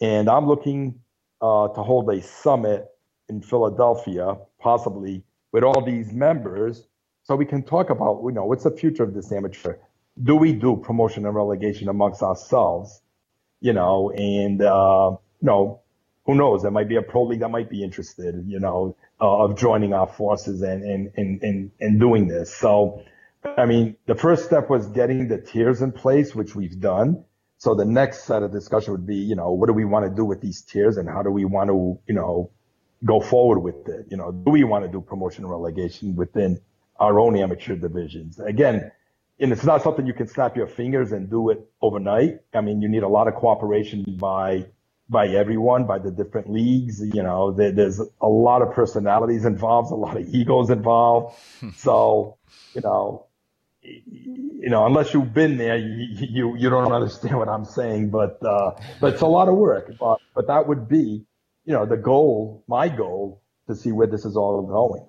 And i'm looking uh, to hold a summit in philadelphia possibly with all these members so we can talk about, you know, what's the future of this amateur? Do we do promotion and relegation amongst ourselves? You know, and, uh, you know, who knows? There might be a pro league that might be interested, you know, uh, of joining our forces and, and, and, and, and doing this. So, I mean, the first step was getting the tiers in place, which we've done. So the next set of discussion would be, you know, what do we want to do with these tiers and how do we want to, you know, go forward with it? You know, do we want to do promotion and relegation within our own amateur divisions. Again, and it's not something you can snap your fingers and do it overnight. I mean, you need a lot of cooperation by by everyone, by the different leagues. You know, there, there's a lot of personalities involved, a lot of egos involved. so, you know, you know, unless you've been there, you, you, you don't understand what I'm saying, but, uh, but it's a lot of work, but, but that would be, you know, the goal, my goal to see where this is all going.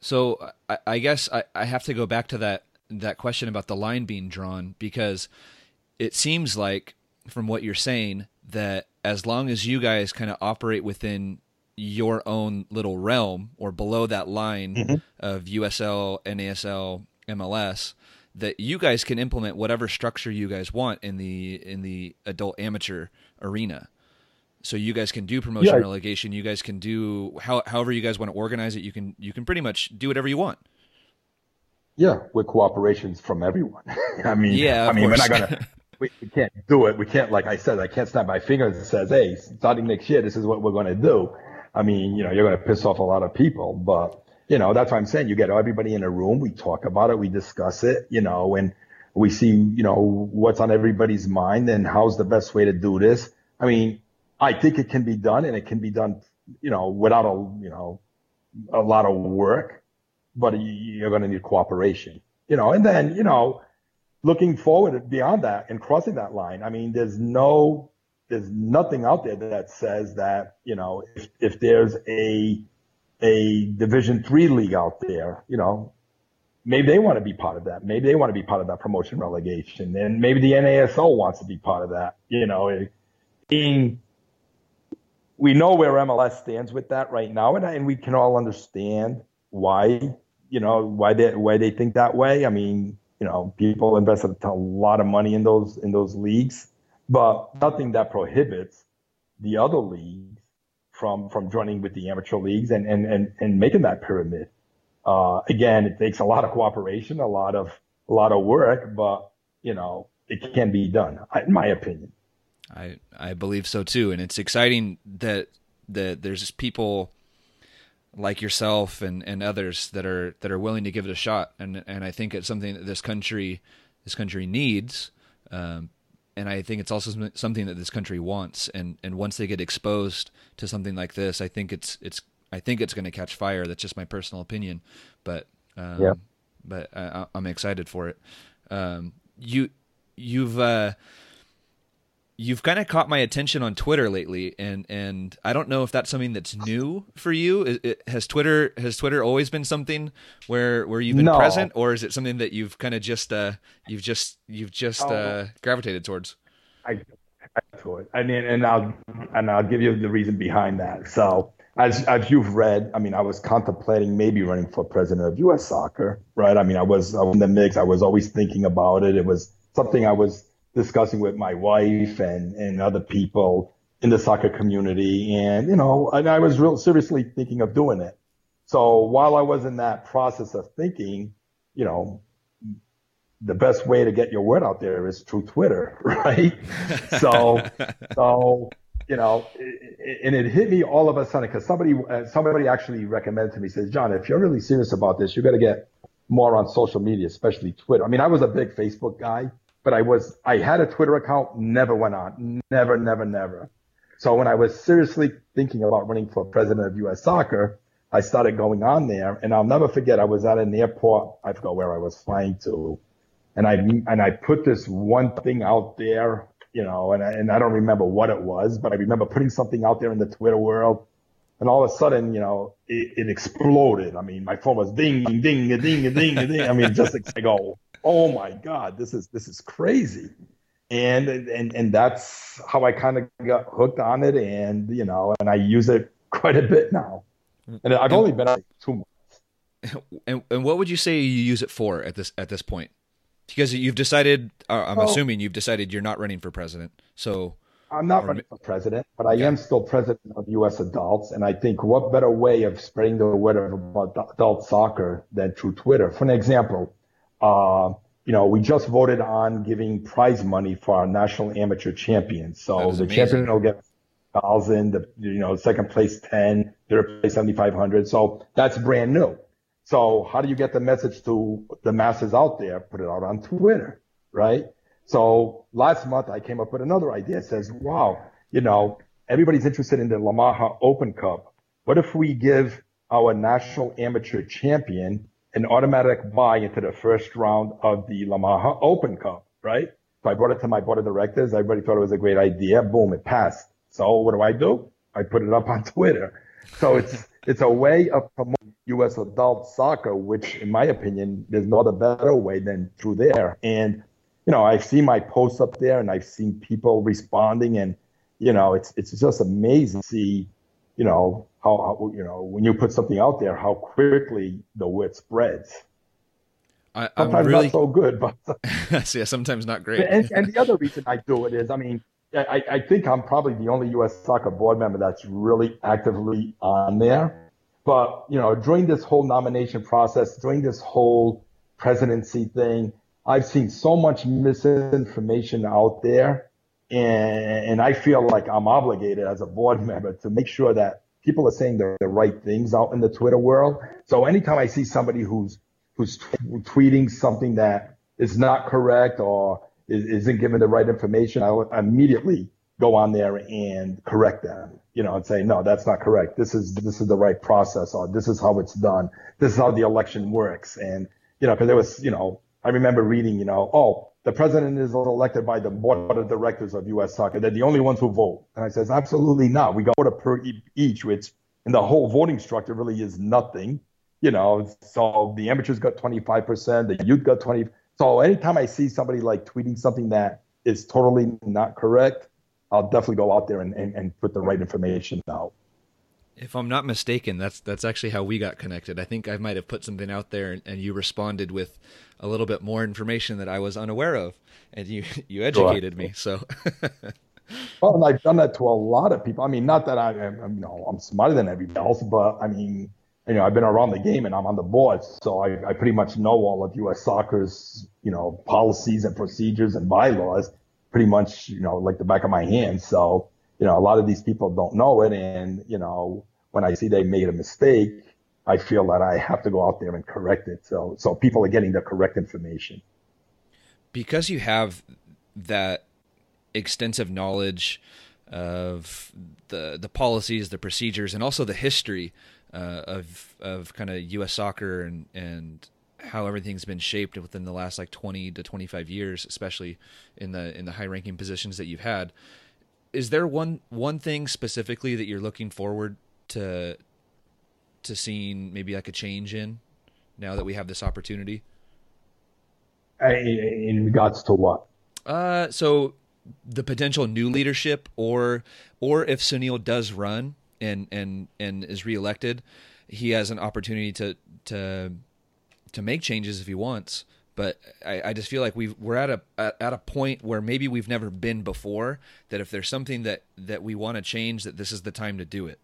So I, I guess I, I have to go back to that, that question about the line being drawn because it seems like from what you're saying that as long as you guys kind of operate within your own little realm or below that line mm-hmm. of USL, NASL, MLS, that you guys can implement whatever structure you guys want in the in the adult amateur arena. So you guys can do promotion yeah. relegation. You guys can do how, however you guys want to organize it. You can you can pretty much do whatever you want. Yeah, with cooperations from everyone. I mean, yeah, I mean, course. we're not gonna we, we can't do it. We can't, like I said, I can't snap my fingers and says, hey, starting next year, this is what we're going to do. I mean, you know, you're going to piss off a lot of people, but you know, that's what I'm saying. You get everybody in a room. We talk about it. We discuss it, you know, and we see, you know, what's on everybody's mind and how's the best way to do this. I mean, I think it can be done and it can be done, you know, without a, you know, a lot of work, but you're going to need cooperation, you know, and then, you know, looking forward beyond that and crossing that line. I mean, there's no, there's nothing out there that says that, you know, if, if there's a, a division three league out there, you know, maybe they want to be part of that. Maybe they want to be part of that promotion relegation and maybe the NASL wants to be part of that, you know, eh, being, we know where MLS stands with that right now and, and we can all understand why, you know, why they, why they think that way. I mean, you know, people invested a lot of money in those in those leagues, but nothing that prohibits the other leagues from from joining with the amateur leagues and and and, and making that pyramid. Uh, again, it takes a lot of cooperation, a lot of a lot of work, but you know, it can be done, in my opinion. I I believe so too, and it's exciting that that there's people like yourself and, and others that are that are willing to give it a shot and and I think it's something that this country this country needs um, and I think it's also something that this country wants. And and once they get exposed to something like this I think it's it's I think it's going to catch fire. That's just my personal opinion. But um, yeah. but I, am excited for it. Um, you you've uh, you've kind of caught my attention on Twitter lately, and and I don't know if that's something that's new for you. It, it, has Twitter has Twitter always been something where where you've been no. present, or is it something that you've kind of just uh, you've just you've just oh. uh, gravitated towards? I, I mean, and I'll and I'll give you the reason behind that. So. As, as you've read, I mean, I was contemplating maybe running for president of U.S. Soccer, right? I mean, I was, I was in the mix. I was always thinking about it. It was something I was discussing with my wife and, and other people in the soccer community. And, you know, and I was real seriously thinking of doing it. So while I was in that process of thinking, you know, the best way to get your word out there is through Twitter, right? so, so, you know, and it hit me all of a sudden because somebody, uh, somebody actually recommended to me, says, John, if you're really serious about this, you got to get more on social media, especially Twitter. I mean, I was a big Facebook guy but I was, I had a Twitter account, never went on, never, never, never. So when I was seriously thinking about running for president of U.S. Soccer, I started going on there, and I'll never forget. I was at an airport. I forgot where I was flying to, and I and I put this one thing out there, you know, and I, and I don't remember what it was, but I remember putting something out there in the Twitter world, and all of a sudden, you know, it, it exploded. I mean, my phone was ding, ding, ding, ding, ding, ding. I mean, just like I go, oh my god, this is this is crazy. And and and that's how I kind of got hooked on it, and you know, and I use it quite a bit now. And I've only been like two months. And and what would you say you use it for at this at this point? Because you've decided, uh, I'm assuming you've decided you're not running for president. So I'm not running for president, but I am still president of U.S. Adults, and I think what better way of spreading the word about adult soccer than through Twitter? For an example, uh, you know, we just voted on giving prize money for our national amateur champions. So the amazing. champion will get thousand, the you know second place ten, third place seventy five hundred. So that's brand new. So how do you get the message to the masses out there? Put it out on Twitter, right? So last month I came up with another idea. It says, wow, you know, everybody's interested in the Lamar Hunt Open Cup. What if we give our national amateur champion an automatic buy into the first round of the Lamar Hunt Open Cup, right? So I brought it to my board of directors. Everybody thought it was a great idea. Boom, it passed. So what do I do? I put it up on Twitter. So it's it's a way of promoting U.S. adult soccer, which, in my opinion, there's not a better way than through there. And you know, I've seen my posts up there, and I've seen people responding, and you know, it's it's just amazing to see, you know, how, how you know when you put something out there, how quickly the word spreads. I, sometimes really... not so good, but yeah, sometimes not great. and, and the other reason I do it is, I mean, I, I think I'm probably the only U.S. soccer board member that's really actively on there. But you know, during this whole nomination process, during this whole presidency thing, I've seen so much misinformation out there, and, and I feel like I'm obligated as a board member to make sure that people are saying the, the right things out in the Twitter world. So anytime I see somebody who's who's tweeting something that is not correct or isn't given the right information, I will immediately go on there and correct them, you know, and say, no, that's not correct. This is, this is the right process or this is how it's done. This is how the election works. And, you know, cause there was, you know, I remember reading, you know, oh, the president is elected by the board of directors of U.S. soccer. They're the only ones who vote. And I says, absolutely not. We go to per each, which and the whole voting structure really is nothing, you know. So the amateurs got 25%, the youth got 20. So anytime I see somebody like tweeting something that is totally not correct, I'll definitely go out there and, and, and put the right information out. If I'm not mistaken, that's that's actually how we got connected. I think I might have put something out there, and, and you responded with a little bit more information that I was unaware of, and you you educated sure. me. So, well, and I've done that to a lot of people. I mean, not that I am, you know, I'm smarter than everybody else, but I mean, you know, I've been around the game and I'm on the board, so I, I pretty much know all of U.S. soccer's, you know, policies and procedures and bylaws pretty much, you know, like the back of my hand. So, you know, a lot of these people don't know it. And, you know, when I see they made a mistake, I feel that I have to go out there and correct it. So, so people are getting the correct information. Because you have that extensive knowledge of the the policies, the procedures, and also the history uh, of of kind of U.S. soccer and and how everything's been shaped within the last like 20 to 25 years, especially in the in the high ranking positions that you've had. Is there one one thing specifically that you're looking forward to to seeing maybe like a change in now that we have this opportunity? In regards to what? Uh, so the potential new leadership, or or if Sunil does run, and and and is reelected, he has an opportunity to to to make changes if he wants. But I, I just feel like we we're at a at a point where maybe we've never been before. That if there's something that that we want to change, that this is the time to do it.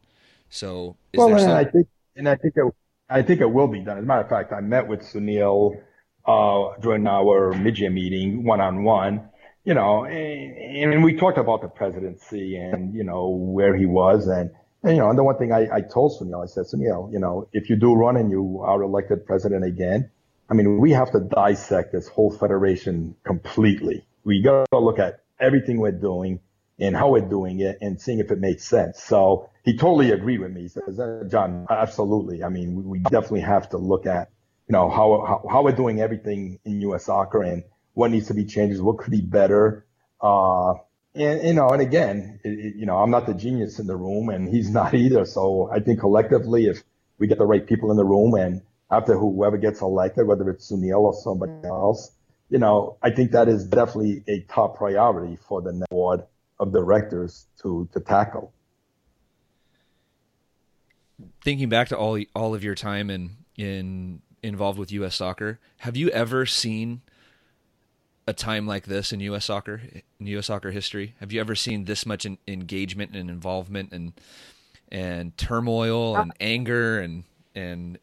So well, and some... I think and I think it, I think it will be done. As a matter of fact, I met with Sunil uh, during our midyear meeting one on one. You know, and, and we talked about the presidency and you know where he was and and, you know, and the one thing I, I told Sunil, I said, Sunil, you know, if you do run and you are elected president again, I mean, we have to dissect this whole federation completely. We got to look at everything we're doing and how we're doing it and seeing if it makes sense. So he totally agreed with me. He says, uh, John, absolutely. I mean, we, definitely have to look at, you know, how, how, how, we're doing everything in U.S. soccer and what needs to be changed, what could be better. Uh, and, you know, and again, it, you know, I'm not the genius in the room and he's not either. So I think collectively, if we get the right people in the room and after whoever gets elected, whether it's Sunil or somebody mm. else, you know, I think that is definitely a top priority for the board of directors to, to tackle. Thinking back to all all of your time in in involved with U.S. soccer, have you ever seen a time like this in U.S. soccer, in U.S. soccer history? Have you ever seen this much in, engagement and involvement and and turmoil uh, and anger and and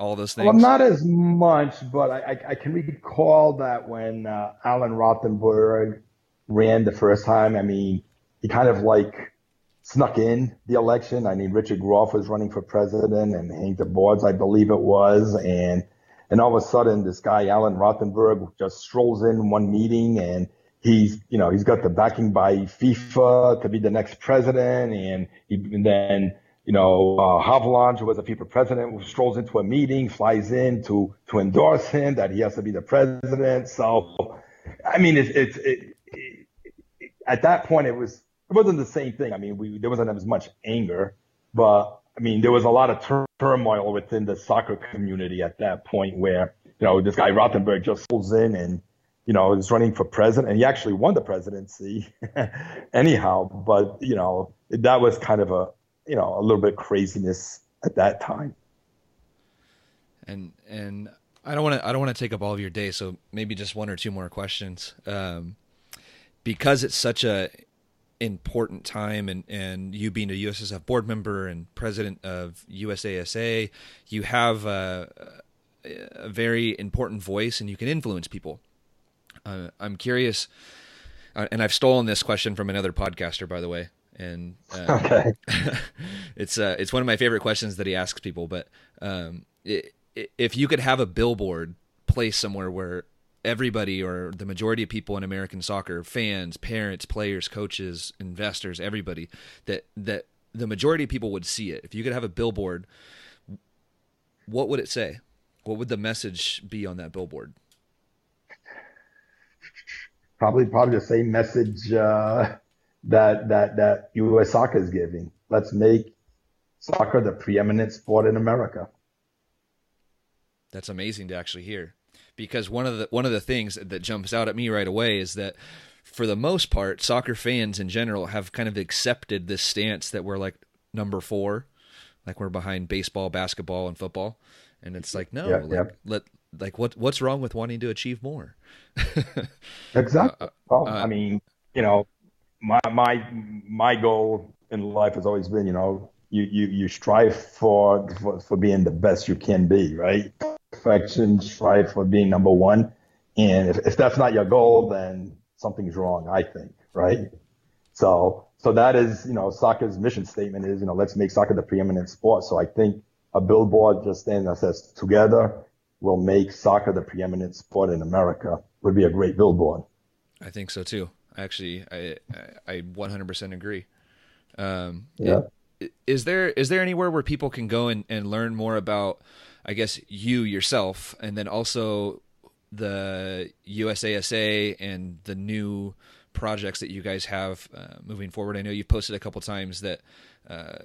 all those things? Well, not as much, but I, I, I can recall that when uh, Alan Rothenberg ran the first time, I mean, he kind of like snuck in the election. I mean, Richard Groff was running for president and Hank DeBoers, I believe it was. And, and all of a sudden this guy, Alan Rothenberg, just strolls in one meeting and he's, you know, he's got the backing by FIFA to be the next president. And, he, and then, you know, uh, who was a FIFA president, who strolls into a meeting, flies in to, to endorse him that he has to be the president. So, I mean, it's, it's, it, it, at that point, it was, it wasn't the same thing. I mean, we, there wasn't as much anger, but I mean, there was a lot of tur- turmoil within the soccer community at that point where, you know, this guy Rothenberg just pulls in and, you know, is running for president and he actually won the presidency anyhow. But, you know, that was kind of a, you know, a little bit craziness at that time. And, and I don't want to, I don't want to take up all of your day. So maybe just one or two more questions. Um, because it's such a important time and, and you being a USSF board member and president of USASA, you have a, a very important voice and you can influence people. Uh, I'm curious, uh, and I've stolen this question from another podcaster, by the way. And uh, okay. it's uh, it's one of my favorite questions that he asks people. But um, it, if you could have a billboard placed somewhere where everybody or the majority of people in American soccer, fans, parents, players, coaches, investors, everybody that that the majority of people would see it. If you could have a billboard, what would it say? What would the message be on that billboard? Probably, probably the same message uh, that that that U.S. soccer is giving. Let's make soccer the preeminent sport in America. That's amazing to actually hear because one of the one of the things that jumps out at me right away is that for the most part, soccer fans in general have kind of accepted this stance that we're like number four, like we're behind baseball, basketball, and football, and it's like no, yeah, like, yeah. let like what what's wrong with wanting to achieve more? exactly. Uh, well, uh, I mean, you know, my my my goal in life has always been, you know, you you you strive for for, for being the best you can be, right? perfection, strive for being number one. And if, if that's not your goal, then something's wrong, I think, right? So, so that is, you know, soccer's mission statement is, you know, let's make soccer the preeminent sport. So I think a billboard just standing that says together will make soccer the preeminent sport in America would be a great billboard. I think so too. Actually, I, I 100% agree. Um, yeah. Is there, is there anywhere where people can go and, and learn more about, I guess you yourself, and then also the USASA and the new projects that you guys have uh, moving forward. I know you've posted a couple times that uh,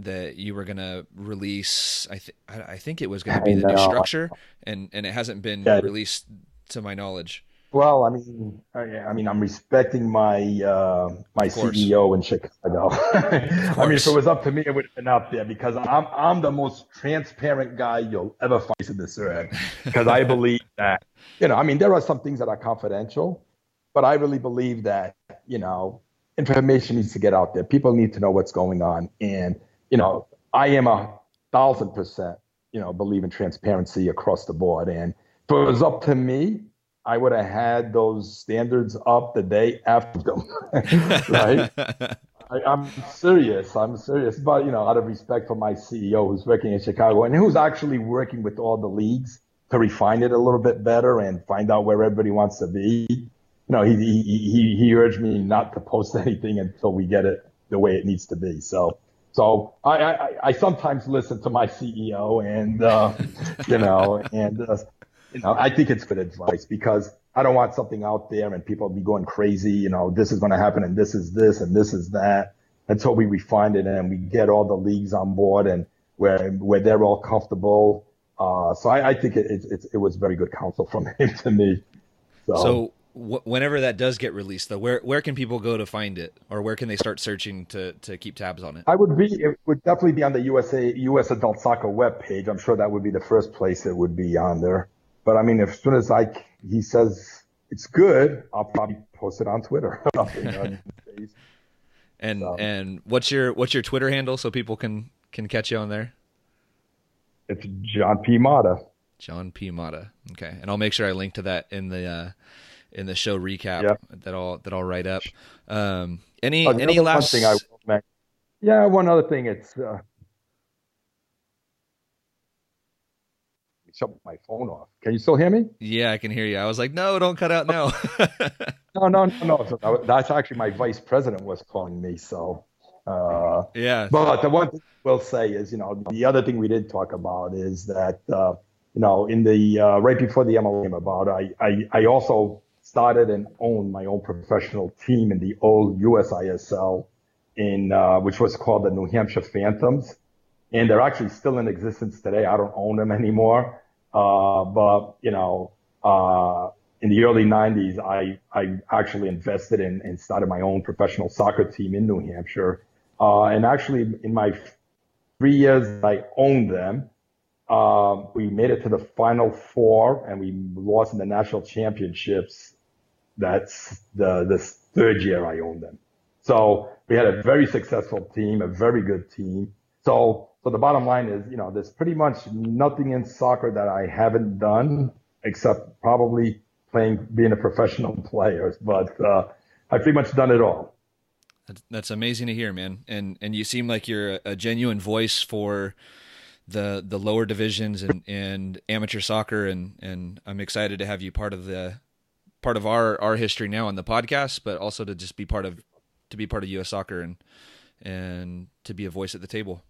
that you were going to release. I think I think it was going to be the new structure, and and it hasn't been yeah. released to my knowledge. Well, I mean, I, mean, I'm respecting my uh, my CEO in Chicago. I mean, if it was up to me, it would have been up there because I'm I'm the most transparent guy you'll ever find in this earth. Because I believe that, you know, I mean, there are some things that are confidential, but I really believe that, you know, information needs to get out there. People need to know what's going on, and you know, I am a thousand percent, you know, believe in transparency across the board. And if it was up to me, I would have had those standards up the day after them, right? I, am serious. I'm serious. But, you know, out of respect for my CEO who's working in Chicago and who's actually working with all the leagues to refine it a little bit better and find out where everybody wants to be. You know, he, he, he, he urged me not to post anything until we get it the way it needs to be. So, so I, I, I sometimes listen to my CEO and, uh, you know, and, uh, you know, I think it's good advice because I don't want something out there and people be going crazy. You know, this is going to happen and this is this and this is that until we refine it and we get all the leagues on board and where where they're all comfortable. Uh, so I, I think it, it, it, it was very good counsel from him to me. So, so w- whenever that does get released, though, where where can people go to find it, or where can they start searching to to keep tabs on it? I would be it would definitely be on the USA US Adult Soccer webpage. I'm sure that would be the first place it would be on there. But I mean, as soon as I he says it's good, I'll probably post it on Twitter. and so. and what's your what's your Twitter handle so people can can catch you on there? It's John P. Motta. John P. Motta. Okay, and I'll make sure I link to that in the uh, in the show recap that I'll that I'll write up. Um, any any last thing I Yeah, one other thing, it's uh, shut my phone off. Can you still hear me? Yeah, I can hear you. I was like, no, don't cut out now. no, no, no, no. That's actually my vice president was calling me. So, uh, yeah. But the one thing we'll say is, you know, the other thing we did talk about is that, uh, you know, in the uh, right before the came about, I, I, I also started and owned my own professional team in the old USISL in uh, which was called the New Hampshire Phantoms, and they're actually still in existence today. I don't own them anymore, uh, but you know, uh, in the early '90s, I I actually invested in and started my own professional soccer team in New Hampshire, uh, and actually in my three years I owned them. Uh, we made it to the final four and we lost in the national championships. That's the, the third year I owned them. So we had a very successful team, a very good team. So, so the bottom line is, you know, there's pretty much nothing in soccer that I haven't done except probably playing, being a professional player. But uh, I've pretty much done it all. That's amazing to hear, man. And and you seem like you're a genuine voice for the the lower divisions and, and amateur soccer and and I'm excited to have you part of the part of our our history now on the podcast, but also to just be part of to be part of U.S. Soccer and and to be a voice at the table.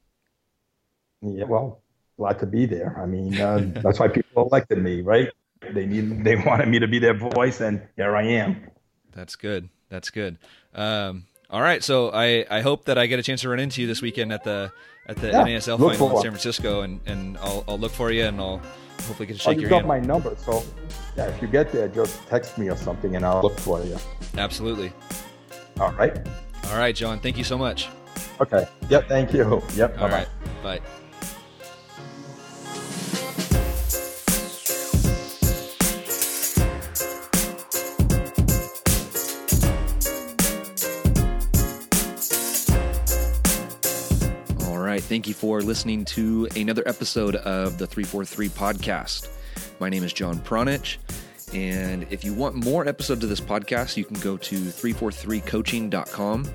Yeah, well, glad to be there. I mean, uh, that's why people elected me, right? They need, they wanted me to be their voice, and here I am. That's good. That's good. Um, all right, so I, I hope that I get a chance to run into you this weekend at the at the yeah, NASL final in San Francisco, and, and I'll, I'll look for you, and I'll hopefully get to shake oh, your got hand. my number, so yeah, if you get there, just text me or something, and I'll look for you. Absolutely. All right. All right, John. Thank you so much. Okay. Yep. Thank you. Yep. All bye right. Bye. Thank you for listening to another episode of the 343 podcast. My name is John Pranjic. And if you want more episodes of this podcast, you can go to 343coaching.com.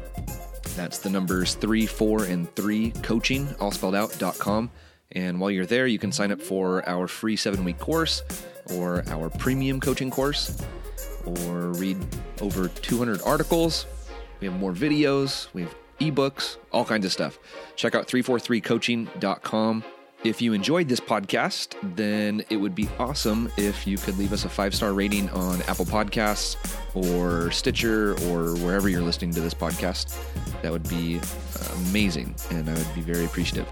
That's the numbers 3, 4, and 3 coaching, all spelled out.com. And while you're there, you can sign up for our free seven week course or our premium coaching course or read over 200 articles. We have more videos, we have ebooks, all kinds of stuff. Check out 343coaching.com. If you enjoyed this podcast, then it would be awesome if you could leave us a five star rating on Apple Podcasts or Stitcher or wherever you're listening to this podcast. That would be amazing, and I would be very appreciative.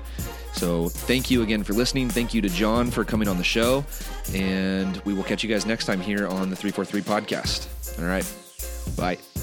So, thank you again for listening. Thank you to John for coming on the show, and we will catch you guys next time here on the 343 podcast. All right. Bye.